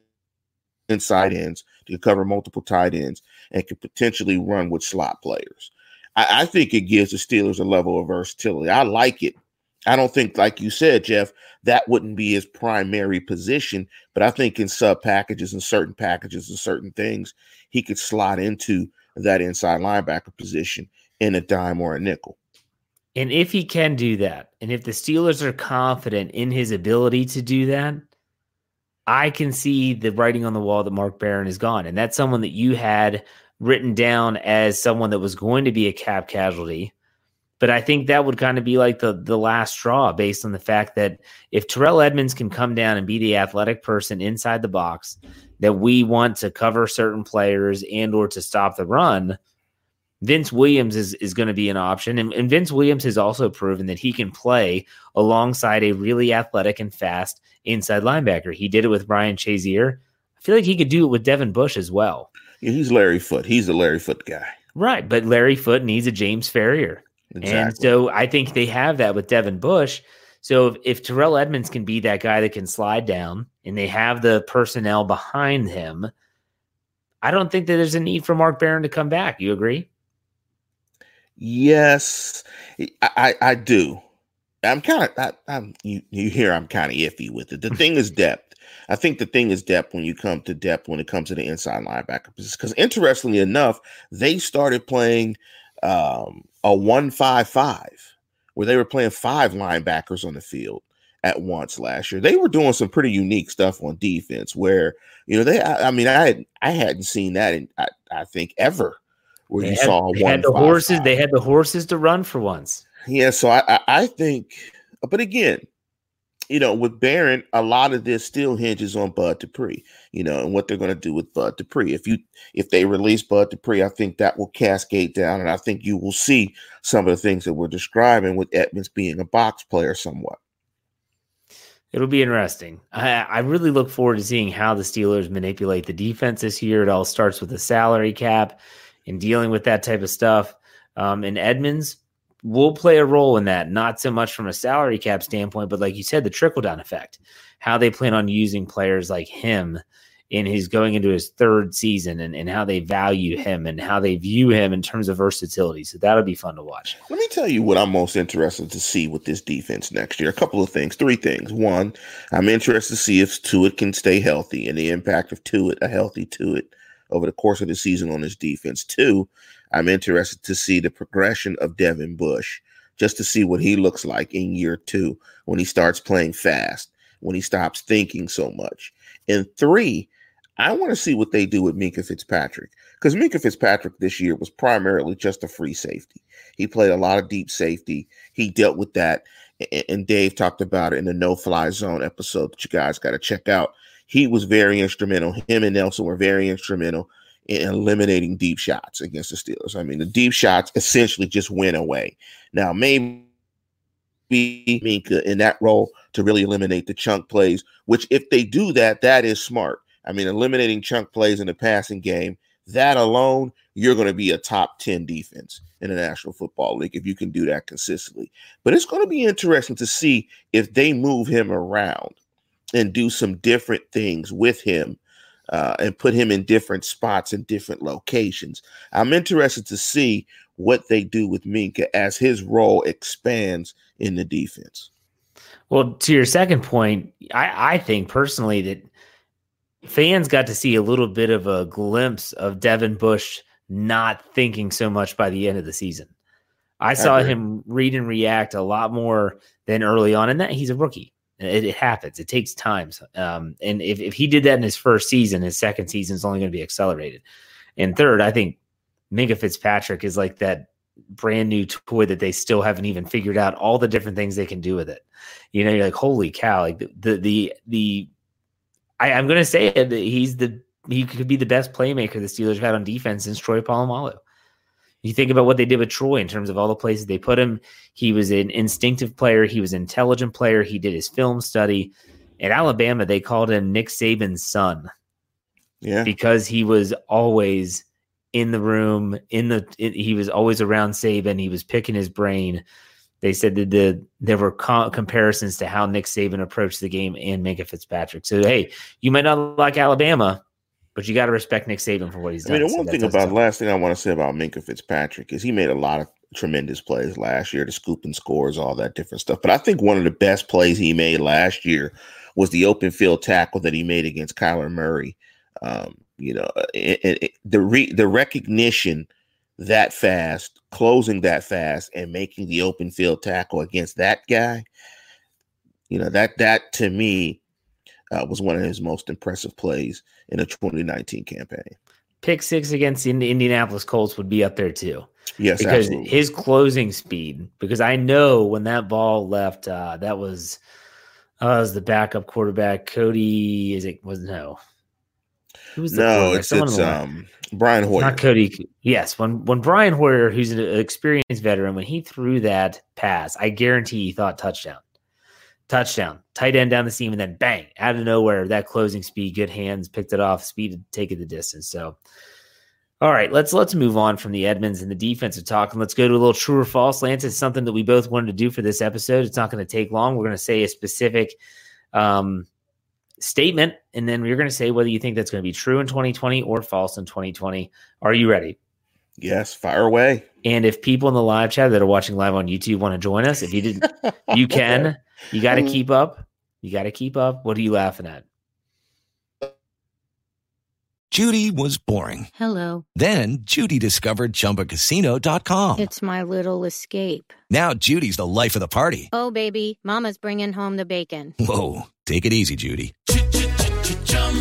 inside ends to cover multiple tight ends and could potentially run with slot players. I, I think it gives the Steelers a level of versatility. I like it I don't think, like you said, Jeff, that wouldn't be his primary position. But I think in sub packages and certain packages and certain things, he could slot into that inside linebacker position in a dime or a nickel. And if he can do that, and if the Steelers are confident in his ability to do that, I can see the writing on the wall that Mark Barron is gone. And that's someone that you had written down as someone that was going to be a cap casualty but I think that would kind of be like the the last straw based on the fact that if Terrell Edmunds can come down and be the athletic person inside the box that we want to cover certain players and or to stop the run, Vince Williams is, is going to be an option. And, and Vince Williams has also proven that he can play alongside a really athletic and fast inside linebacker. He did it with Brian Shazier. I feel like he could do it with Devin Bush as well. He's Larry Foote. He's the Larry Foote guy. Right. But Larry Foote needs a James Farrior. Exactly. And so I think they have that with Devin Bush. So if, if Terrell Edmunds can be that guy that can slide down and they have the personnel behind him, I don't think that there's a need for Mark Barron to come back. You agree? Yes, I, I do. I'm kind of I'm you, you hear I'm kind of iffy with it. The thing is depth. I think the thing is depth when you come to depth when it comes to the inside linebacker position. Because interestingly enough, they started playing um, a one five five where they were playing five linebackers on the field at once last year. They were doing some pretty unique stuff on defense where you know they. I, I mean, I had I hadn't seen that in I, I think ever where they you had, saw they one had the five, horses. five. They had the horses to run for once. Yeah, so I, I I think, but again, you know, with Barron, a lot of this still hinges on Bud Dupree, you know, and what they're going to do with Bud Dupree. If you if they release Bud Dupree, I think that will cascade down, and I think you will see some of the things that we're describing with Edmunds being a box player somewhat. It'll be interesting. I, I really look forward to seeing how the Steelers manipulate the defense this year. It all starts with the salary cap and dealing with that type of stuff. Um, and Edmunds, will play a role in that, not so much from a salary cap standpoint, but like you said, the trickle down effect, how they plan on using players like him in his going into his third season and, and how they value him and how they view him in terms of versatility. So that'll be fun to watch. Let me tell you what I'm most interested to see with this defense next year. A couple of things, three things. One, I'm interested to see if Tuitt can stay healthy and the impact of Tuitt, a healthy Tuitt, over the course of the season on his defense. Two, I'm interested to see the progression of Devin Bush, just to see what he looks like in year two when he starts playing fast, when he stops thinking so much. And three, I want to see what they do with Minkah Fitzpatrick because Minkah Fitzpatrick this year was primarily just a free safety. He played a lot of deep safety. He dealt with that, and Dave talked about it in the No Fly Zone episode that you guys got to check out. he was very instrumental. Him and Nelson were very instrumental in eliminating deep shots against the Steelers. I mean, the deep shots essentially just went away. Now, maybe Minkah in that role to really eliminate the chunk plays, which if they do that, that is smart. I mean, eliminating chunk plays in the passing game, that alone, you're going to be a top 10 defense in the National Football League if you can do that consistently. But it's going to be interesting to see if they move him around and do some different things with him uh, and put him in different spots in different locations. I'm interested to see what they do with Minkah as his role expands in the defense. Well, to your second point, I, I think personally that fans got to see a little bit of a glimpse of Devin Bush not thinking so much by the end of the season. I saw him read and react a lot more than early on, and that he's a rookie. It, it happens. It takes time. Um, and if, if he did that in his first season, his second season is only going to be accelerated. And third, I think Minkah Fitzpatrick is like that brand new toy that they still haven't even figured out all the different things they can do with it. You know, you're like, holy cow! Like the the the, the I, am going to say it. He's the he could be the best playmaker the Steelers have had on defense since Troy Polamalu. You think about what they did with Troy in terms of all the places they put him. He was an instinctive player. He was an intelligent player. He did his film study. At Alabama, they called him Nick Saban's son. Yeah. Because he was always in the room, in the he was always around Saban. He was picking his brain. They said that the there were co- comparisons to how Nick Saban approached the game and Minkah Fitzpatrick. So hey, you might not like Alabama, but you got to respect Nick Saban for what he's done. I mean, the so one thing about last thing I want to say about Minkah Fitzpatrick is he made a lot of tremendous plays last year, the scoop and scores, all that different stuff. But I think one of the best plays he made last year was the open field tackle that he made against Kyler Murray. Um, you know, it, it, the re, the recognition that fast, closing that fast, and making the open field tackle against that guy. You know that that to me uh, was one of his most impressive plays in the 2019 campaign. Pick six against the Indianapolis Colts would be up there too. Yes, because absolutely. his closing speed. Because I know when that ball left, uh, that was uh, was the backup quarterback Cody. Is it was no? Who was the no? It's, it's um Brian Hoyer. Not Cody. Yes, when when Brian Hoyer, who's an experienced veteran, when he threw that pass, I guarantee he thought touchdown touchdown, tight end down the seam, and then bang, out of nowhere, that closing speed, good hands, picked it off, speed to take it the distance. So, all right, let's let's move on from the Edmunds and the defensive talk, and let's go to a little true or false. Lance, it's something that we both wanted to do for this episode. It's not going to take long. We're going to say a specific um, statement, and then we're going to say whether you think that's going to be true in 2020 or false in 2020. Are you ready? Yes, fire away. And if people in the live chat that are watching live on YouTube want to join us, if you didn't, you can. You got to mm. keep up. You got to keep up. What are you laughing at? Judy was boring. Hello. Then Judy discovered ChumbaCasino.com. It's my little escape. Now Judy's the life of the party. Oh baby, Mama's bringing home the bacon. Whoa, take it easy, Judy.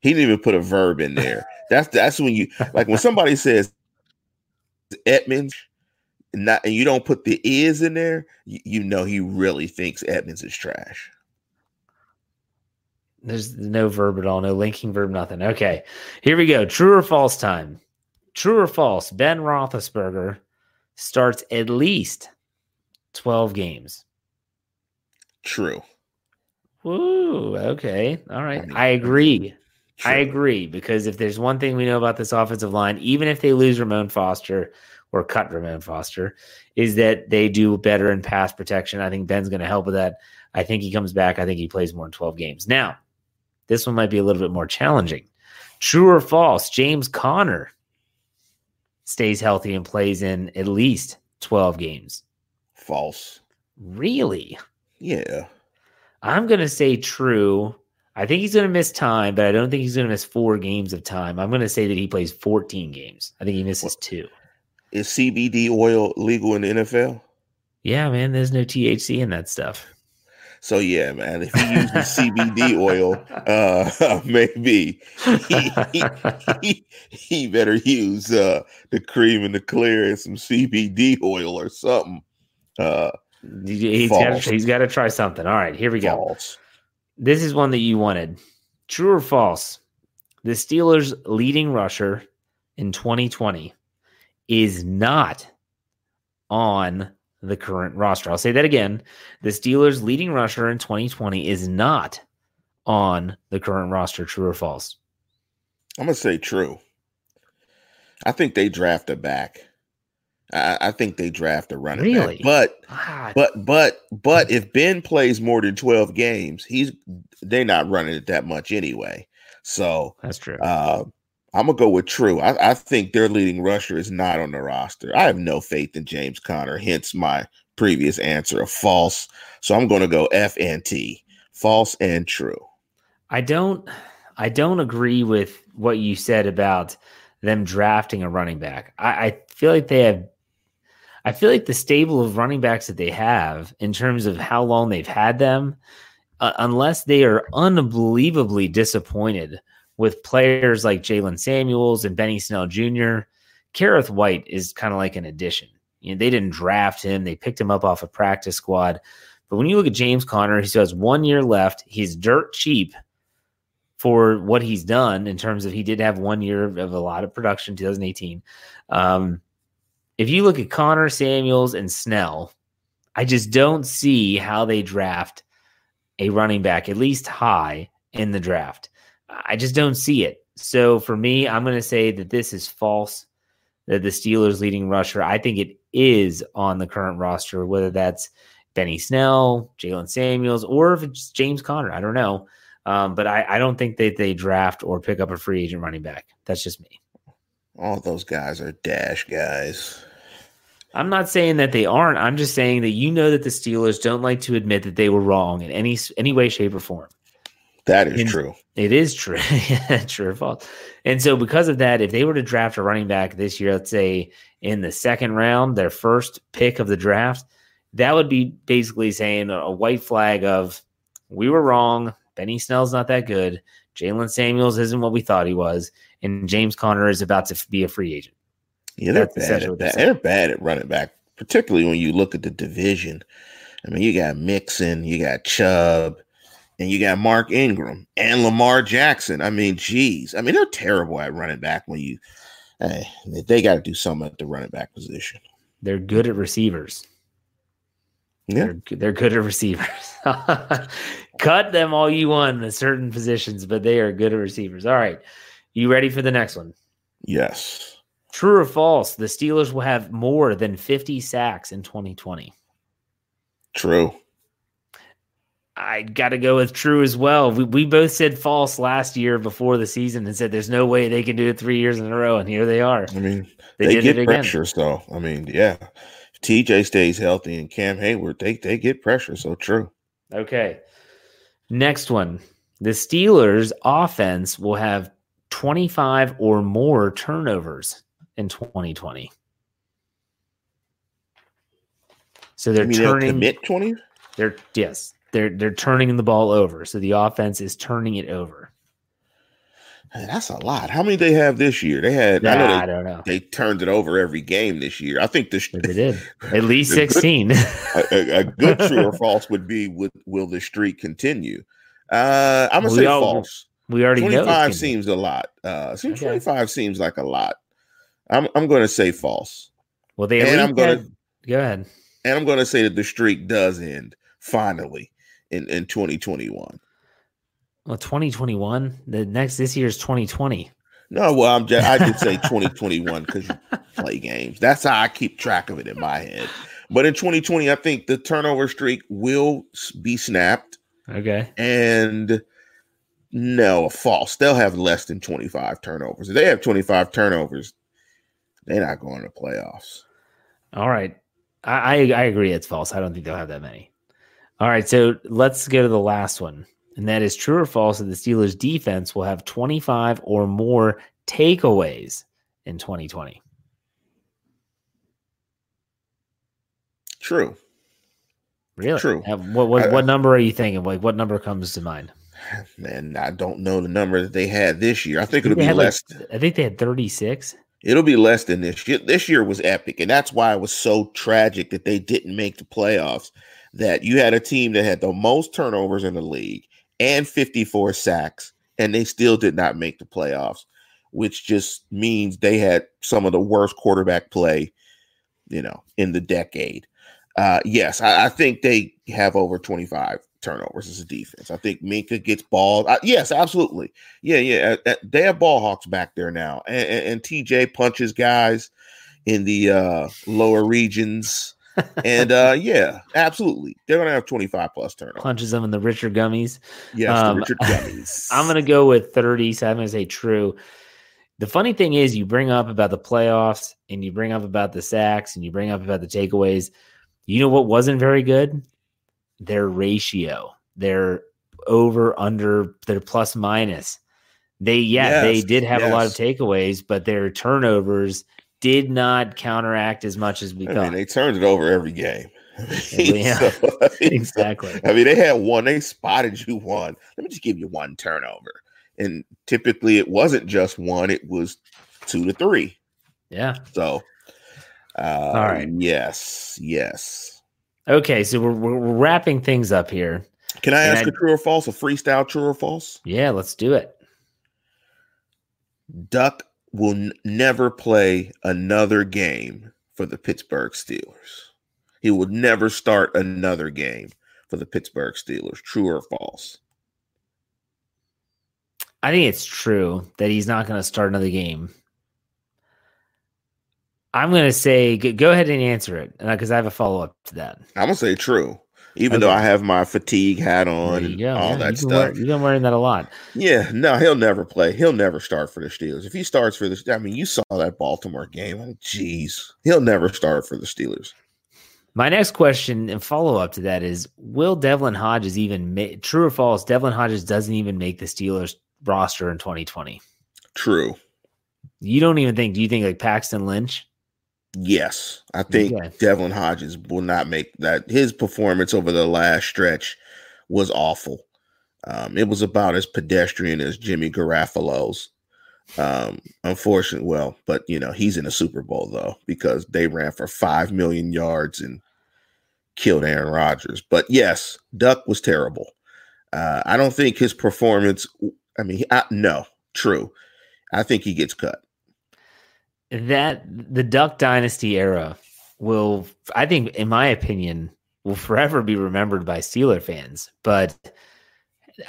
He didn't even put a verb in there. That's that's when you like when somebody says Edmunds, not and you don't put the is in there, you, you know he really thinks Edmunds is trash. There's no verb at all, no linking verb, nothing. Okay, here we go. True or false time. True or false? Ben Roethlisberger starts at least twelve games. True. Woo. Okay. All right. I agree. I agree because if there's one thing we know about this offensive line, even if they lose Ramon Foster, or cut Ramon Foster is that they do better in pass protection. I think Ben's going to help with that. I think he comes back. I think he plays more than 12 games. Now, this one might be a little bit more challenging. True or false? James Conner stays healthy and plays in at least 12 games. False. Really? Yeah. I'm going to say true. I think he's going to miss time, but I don't think he's going to miss four games of time. I'm going to say that he plays 14 games. I think he misses two. Is CBD oil legal in the NFL? Yeah, man. There's no THC in that stuff. So yeah, man, if he uses CBD oil, uh, maybe he, he, he, better use uh, the cream and the clear and some CBD oil or something. Uh, he's got he's got to try something. All right, here we go. False. This is one that you wanted. True or false? The Steelers' leading rusher in 2020 is not on the current roster. I'll say that again. The Steelers' leading rusher in 2020 is not on the current roster. True or false? I'm gonna say true. I think they draft a back. I, I think they draft a running really? back. But Ah, but but but if Ben plays more than 12 games, he's they're not running it that much anyway. So that's true. Uh, I'm gonna go with true. I, I think their leading rusher is not on the roster. I have no faith in James Conner, hence my previous answer of false. So I'm gonna go F and T. False and true. I don't I don't agree with what you said about them drafting a running back. I, I feel like they have I feel like the stable of running backs that they have in terms of how long they've had them, uh, unless they are unbelievably disappointed with players like Jaylen Samuels and Benny Snell Jr., Kerrith Whyte is kind of like an addition. You know, they didn't draft him; they picked him up off a practice squad. But when you look at James Conner, he still has one year left. He's dirt cheap for what he's done in terms of he did have one year of a lot of production, 2018. Um, if you look at Conner Samuels and Snell, I just don't see how they draft a running back, at least high in the draft. I just don't see it. So for me, I'm going to say that this is false. That the Steelers' leading rusher, I think it is on the current roster, whether that's Benny Snell, Jaylen Samuels, or if it's James Conner. I don't know. Um, but I, I don't think that they draft or pick up a free agent running back. That's just me. All those guys are dash guys. I'm not saying that they aren't. I'm just saying that you know that the Steelers don't like to admit that they were wrong in any any way, shape, or form. That is And true. It is true. true or false. And so because of that, if they were to draft a running back this year, let's say in the second round, their first pick of the draft, that would be basically saying a white flag of we were wrong. Benny Snell's not that good. Jaylen Samuels isn't what we thought he was. And James Conner is about to be a free agent. Yeah, they're bad at they're that. They're bad at running back, particularly when you look at the division. I mean, you got Mixon, you got Chubb, and you got Mark Ingram and Lamar Jackson. I mean, geez. I mean, they're terrible at running back when you hey, they got to do something at the running back position. They're good at receivers. Yeah. They're, they're good at receivers. Cut them all you want in certain positions, but they are good at receivers. All right. You ready for the next one? Yes. True or false? The Steelers will have more than 50 sacks in 2020. True. I got to go with true as well. We, we both said false last year before the season and said there's no way they can do it three years in a row. And here they are. I mean, They they, did get it again. pressure. So, I mean, yeah. If TJ stays healthy and Cam Heyward, they, they get pressure. So, true. Okay. Next one. The Steelers offense will have 25 or more turnovers in 2020. So they're turning commit 20? They're yes, they're they're turning the ball over. So the offense is turning it over. Hey, that's a lot. How many they have this year? They had. I, they, I don't know. They turned it over every game this year. I think the They did at least good- 16. a, a, good true or false would be would will the streak continue? Uh, I'm gonna We say all- false. we already know 25 seems a lot. Uh, seems Okay. 25 seems like a lot. I'm I'm going to say false. Well, they and I'm going to go ahead. and I'm going to say that the streak does end finally in in 2021. Well, 2021. The next this year is 2020. No, well, I'm just, I did say 2021 because you play games. That's how I keep track of it in my head. But in 2020, I think the turnover streak will be snapped. Okay. And no, false. They'll have less than 25 turnovers. If they have 25 turnovers, they're not going to playoffs. All right. I, I, I agree it's false. I don't think they'll have that many. All right. So let's go to the last one. And that is true or false that the Steelers defense will have 25 or more takeaways in 2020. True. Really? True. What what, I- what number are you thinking? Like what number comes to mind? Man, I don't know the number that they had this year. I think it'll be had, like, less. I think they had 36. It'll be less than this year. This year was epic, and that's why it was so tragic that they didn't make the playoffs. That you had a team that had the most turnovers in the league and 54 sacks, and they still did not make the playoffs, which just means they had some of the worst quarterback play, you know, in the decade. Uh, yes, I, I think they have over 25 turnovers as a defense. I think Minkah gets ball. Uh, yes, absolutely. Yeah, yeah. uh, they have ball hawks back there now, and, and, and TJ punches guys in the uh, lower regions. and uh, yeah, absolutely. They're gonna have 25 plus turnovers. Punches them in the Richard Gummies. Yes, the Um, Richard Gummies. I'm going to go with 30. So I'm to say true. The funny thing is, you bring up about the playoffs and you bring up about the sacks and you bring up about the takeaways. You know what wasn't very good? Their ratio, their over, under, their plus minus. They, yeah, they did have a lot of takeaways, but their turnovers did not counteract as much as we I thought. mean, they turned it over every game. Yeah, So, exactly. I mean, they had one. They spotted you one. Let me just give you one turnover. And typically, it wasn't just one; it was two to three. Yeah. So, uh, All right. Yes, yes. Okay, so we're, we're wrapping things up here. Can I And ask I- a true or false? A freestyle true or false? Yeah, let's do it. Duck will n- never play another game for the Pittsburgh Steelers. He will never start another game for the Pittsburgh Steelers. True or false? I think it's true that he's not going to start another game. I'm going to say go, ahead and answer it uh, because I have a follow up to that. I'm gonna say true, even though I have my fatigue hat on and go. all yeah, that you've wear- stuff. you've been wearing that a lot. Yeah, no, he'll never play. He'll never start for the Steelers. If he starts for the, I mean, you saw that Baltimore game. Oh, Jeez, he'll never start for the Steelers. My next question and follow up to that is: Will Devlin Hodges even make true or false? Devlin Hodges doesn't even make the Steelers roster in 2020. True. You don't even think? Do you think like Paxton Lynch? Yes, I think Okay. Devlin Hodges will not make that. His performance over the last stretch was awful. Um, it was about as pedestrian as Jimmy Garoppolo's. Um, unfortunately, well, but you know he's in a Super Bowl though because they ran for five million yards and killed Aaron Rodgers. But yes, Duck was terrible. Uh, I don't think his performance. I mean, I, no, true. I think he gets cut. That the Duck Dynasty era will, I think, in my opinion, will forever be remembered by Steeler fans. But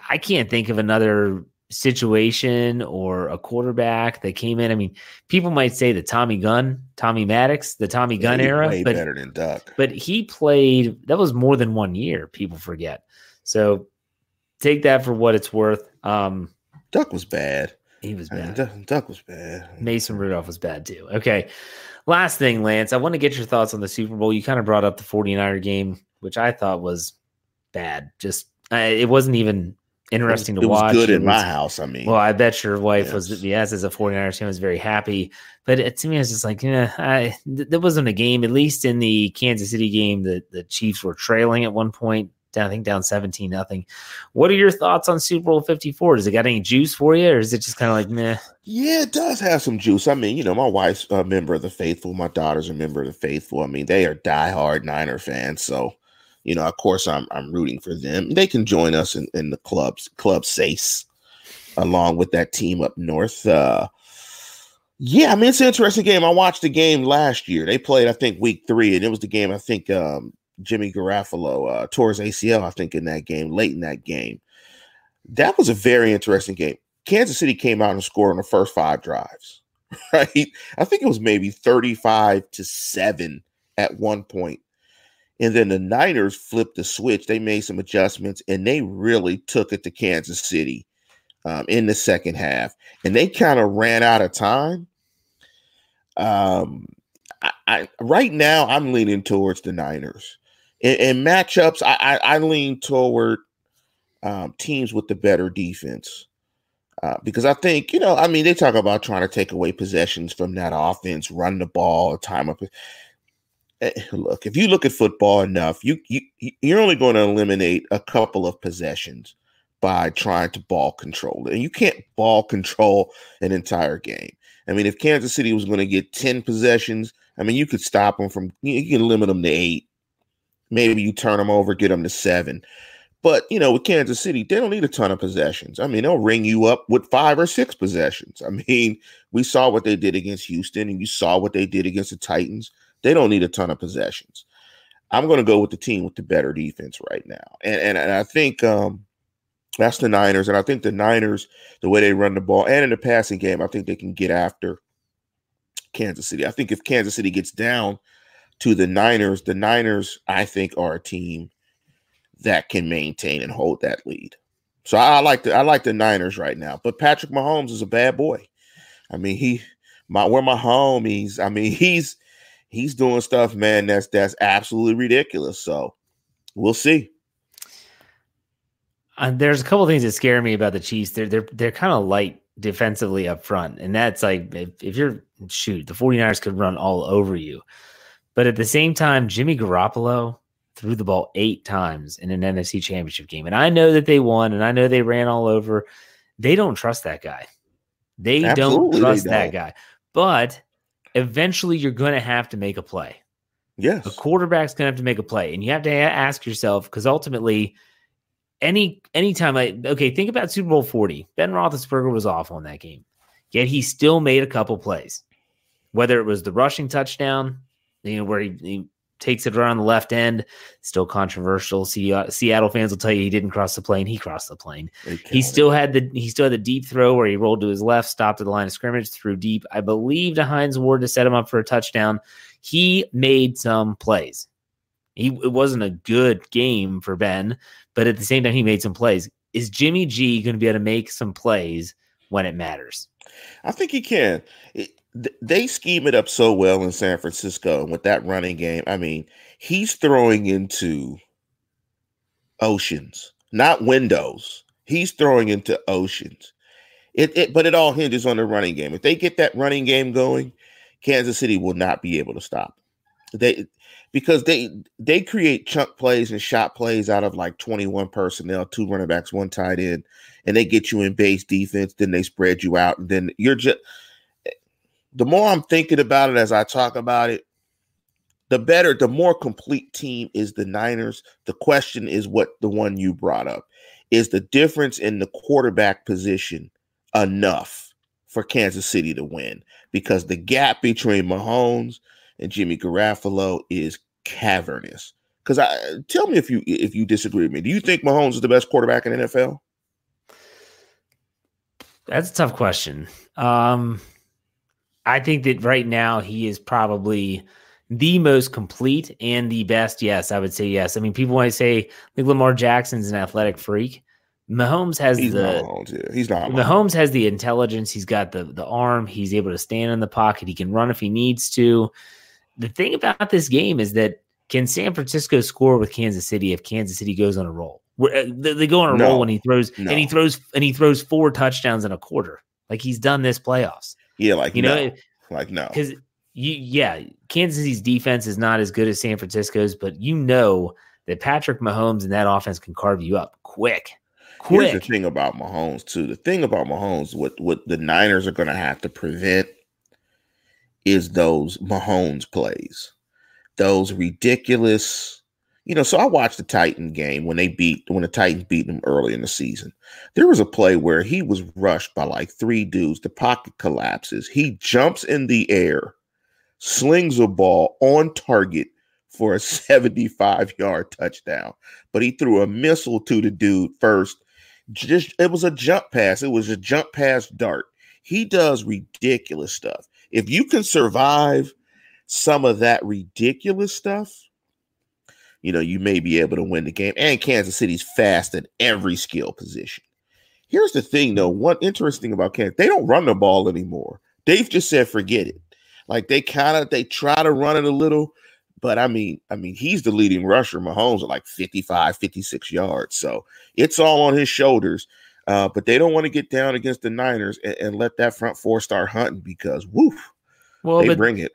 I can't think of another situation or a quarterback that came in. I mean, people might say the Tommy Gunn, Tommy Maddox, the Tommy Gunn era, but better than Duck. but he played that was more than one year. People forget. So take that for what it's worth. Um, Duck was bad. He was I mean, bad. Duck, was bad. Mason Rudolph was bad too. Okay. Last thing, Lance, I want to get your thoughts on the Super Bowl. You kind of brought up the 49er game, which I thought was bad. Just, uh, it wasn't even interesting to it was watch. good It in my house. I mean, Well, I bet your wife was, Yes. yes, as a 49ers fan, was very happy. But it, to me, I was just like, yeah, I, th- there wasn't a game, at least in the Kansas City game, that the Chiefs were trailing at one point. Down, I think down 17 nothing. What are your thoughts on Super Bowl 54? Does it got any juice for you, or is it just kind of like meh? yeah, it does have some juice. I mean, you know, my wife's a member of the faithful. My daughter's a member of the faithful. I mean, they are diehard Niner fans. So, you know, of course, I'm I'm rooting for them. They can join us in, in the clubs, Club Sace, along with that team up north. Uh, yeah, I mean, it's an interesting game. I watched the game last year. They played, I think, week three, and it was the game I think um, Jimmy Garoppolo uh, tore his ACL, I think, in that game, late in that game. That was a very interesting game. Kansas City came out and scored on the first five drives, right? I think it was maybe 35 to 7 at one point. And then the Niners flipped the switch. They made some adjustments and they really took it to Kansas City um, in the second half. And they kind of ran out of time. Um, I, I, right now, I'm leaning towards the Niners. In, in matchups, I, I, I, lean toward um, teams with the better defense. Uh, because I think, you know, I mean, they talk about trying to take away possessions from that offense, run the ball, time up. Eh, look, if you look at football enough, you, you you're only going to eliminate a couple of possessions by trying to ball control it. And you can't ball control an entire game. I mean, if Kansas City was going to get 10 possessions, I mean, you could stop them from, you can limit them to eight. Maybe you turn them over, get them to seven. But, you know, with Kansas City, they don't need a ton of possessions. I mean, they'll ring you up with five or six possessions. I mean, we saw what they did against Houston and you saw what they did against the Titans. They don't need a ton of possessions. I'm going to go with the team with the better defense right now. And, and, and I think um, that's the Niners. And I think the Niners, the way they run the ball and in the passing game, I think they can get after Kansas City. I think if Kansas City gets down to the Niners, the Niners, I think, are a team that can maintain and hold that lead. So I, I like the I like the Niners right now. But Patrick Mahomes is a bad boy. I mean, he my where my homies. I mean, he's he's doing stuff, man, that's that's absolutely ridiculous. So we'll see. Uh, there's a couple things that scare me about the Chiefs. They're they're they're kind of light defensively up front. And that's like if, if you're shoot, the 49ers could run all over you. But at the same time, Jimmy Garoppolo threw the ball eight times in an NFC championship game. And I know that they won and I know they ran all over. They don't trust that guy. They Absolutely don't trust they don't. that guy. But eventually you're going to have to make a play. Yes. A quarterback's going to have to make a play. And you have to ask yourself, because ultimately, any anytime I okay, think about Super Bowl 40. Ben Roethlisberger was off on that game. Yet he still made a couple plays. Whether it was the rushing touchdown, you know, where he, he takes it around the left end, still controversial. Uh, Seattle fans will tell you he didn't cross the plane. He crossed the plane. He still had the he still had the deep throw where he rolled to his left, stopped at the line of scrimmage, threw deep. I believe to Hines Ward to set him up for a touchdown. He made some plays. He it wasn't a good game for Ben, but at the same time, he made some plays. Is Jimmy G going to be able to make some plays when it matters? I think he can. It, they scheme it up so well in San Francisco and with that running game. I mean, he's throwing into oceans, not windows. He's throwing into oceans. It, it, but it all hinges on the running game. If they get that running game going, Kansas City will not be able to stop. They because they they create chunk plays and shot plays out of like 21 personnel, two running backs, one tight end, and they get you in base defense, then they spread you out, and then you're just the more I'm thinking about it as I talk about it, the better, the more complete team is the Niners. The question is what the one you brought up is the difference in the quarterback position enough for Kansas City to win because the gap between Mahomes and Jimmy Garoppolo is cavernous. Because I tell me if you if you disagree with me. Do you think Mahomes is the best quarterback in NFL? That's a tough question. Um, I think that right now he is probably the most complete and the best. Yes, I would say yes. I mean, people want to say like Lamar Jackson's an athletic freak. Mahomes has he's the Mahomes, yeah. he's not Mahomes. Mahomes has the intelligence. He's got the the arm. He's able to stand in the pocket. He can run if he needs to the thing about this game is that can San Francisco score with Kansas City if Kansas City goes on a roll? Uh, they go on a no, roll when he throws no. and he throws and he throws four touchdowns in a quarter. Like he's done this playoffs. Yeah, like you no. know, like no, because you yeah, Kansas City's defense is not as good as San Francisco's, but you know that Patrick Mahomes and that offense can carve you up quick. Quick. Here's the thing about Mahomes too. The thing about Mahomes, what what the Niners are going to have to prevent is those Mahomes plays, those ridiculous. You know, so I watched the Titan game when they beat when the Titans beat them early in the season. There was a play where he was rushed by like three dudes. The pocket collapses. He jumps in the air, slings a ball on target for a 75 yard touchdown. But he threw a missile to the dude first. just it was a jump pass. It was a jump pass dart. He does ridiculous stuff. If you can survive some of that ridiculous stuff, you know, you may be able to win the game. And Kansas City's fast at every skill position. Here's the thing, though. One interesting about Kansas, they don't run the ball anymore. Dave just said, forget it. Like they kind of they try to run it a little, but I mean, I mean, he's the leading rusher. Mahomes at like 55, 56 yards. So it's all on his shoulders. Uh, but they don't want to get down against the Niners and, and let that front four start hunting because woof, well, they bring it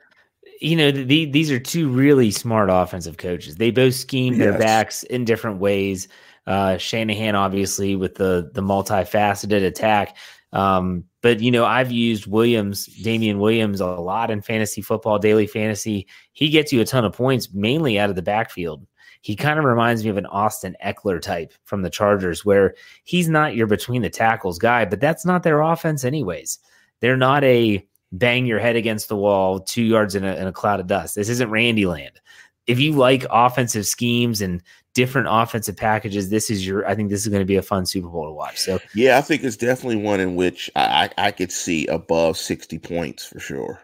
you know, the, these are two really smart offensive coaches. They both scheme yes. their backs in different ways. Uh, Shanahan, obviously, with the the multifaceted attack. Um, but you know, I've used Williams, Damien Williams, a lot in fantasy football, daily fantasy. He gets you a ton of points, mainly out of the backfield. He kind of reminds me of an Austin Ekeler type from the Chargers, where he's not your between the tackles guy, but that's not their offense, anyways. They're not a bang your head against the wall two yards in a, in a cloud of dust. This isn't Randy land. If you like offensive schemes and different offensive packages, this is your. I think this is going to be a fun Super Bowl to watch. So yeah, I think it's definitely one in which I, I, I could see above sixty points for sure.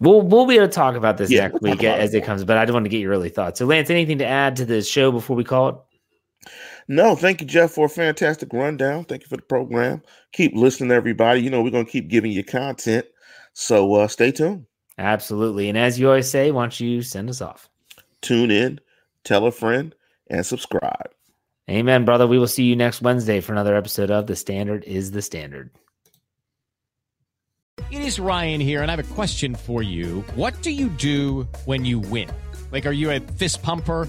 We'll we'll be able to talk about this yeah, next we'll week as it comes, but I just want to get your early thoughts. So, Lance, anything to add to the show before we call it? No, thank you, Jeff, for a fantastic rundown. Thank you for the program. Keep listening, everybody. You know, we're going to keep giving you content. So uh, stay tuned. Absolutely. And as you always say, why don't you send us off? Tune in, tell a friend, and subscribe. Amen, brother. We will see you next Wednesday for another episode of The Standard is the Standard. It is Ryan here, and I have a question for you. What do you do when you win? Like, are you a fist pumper?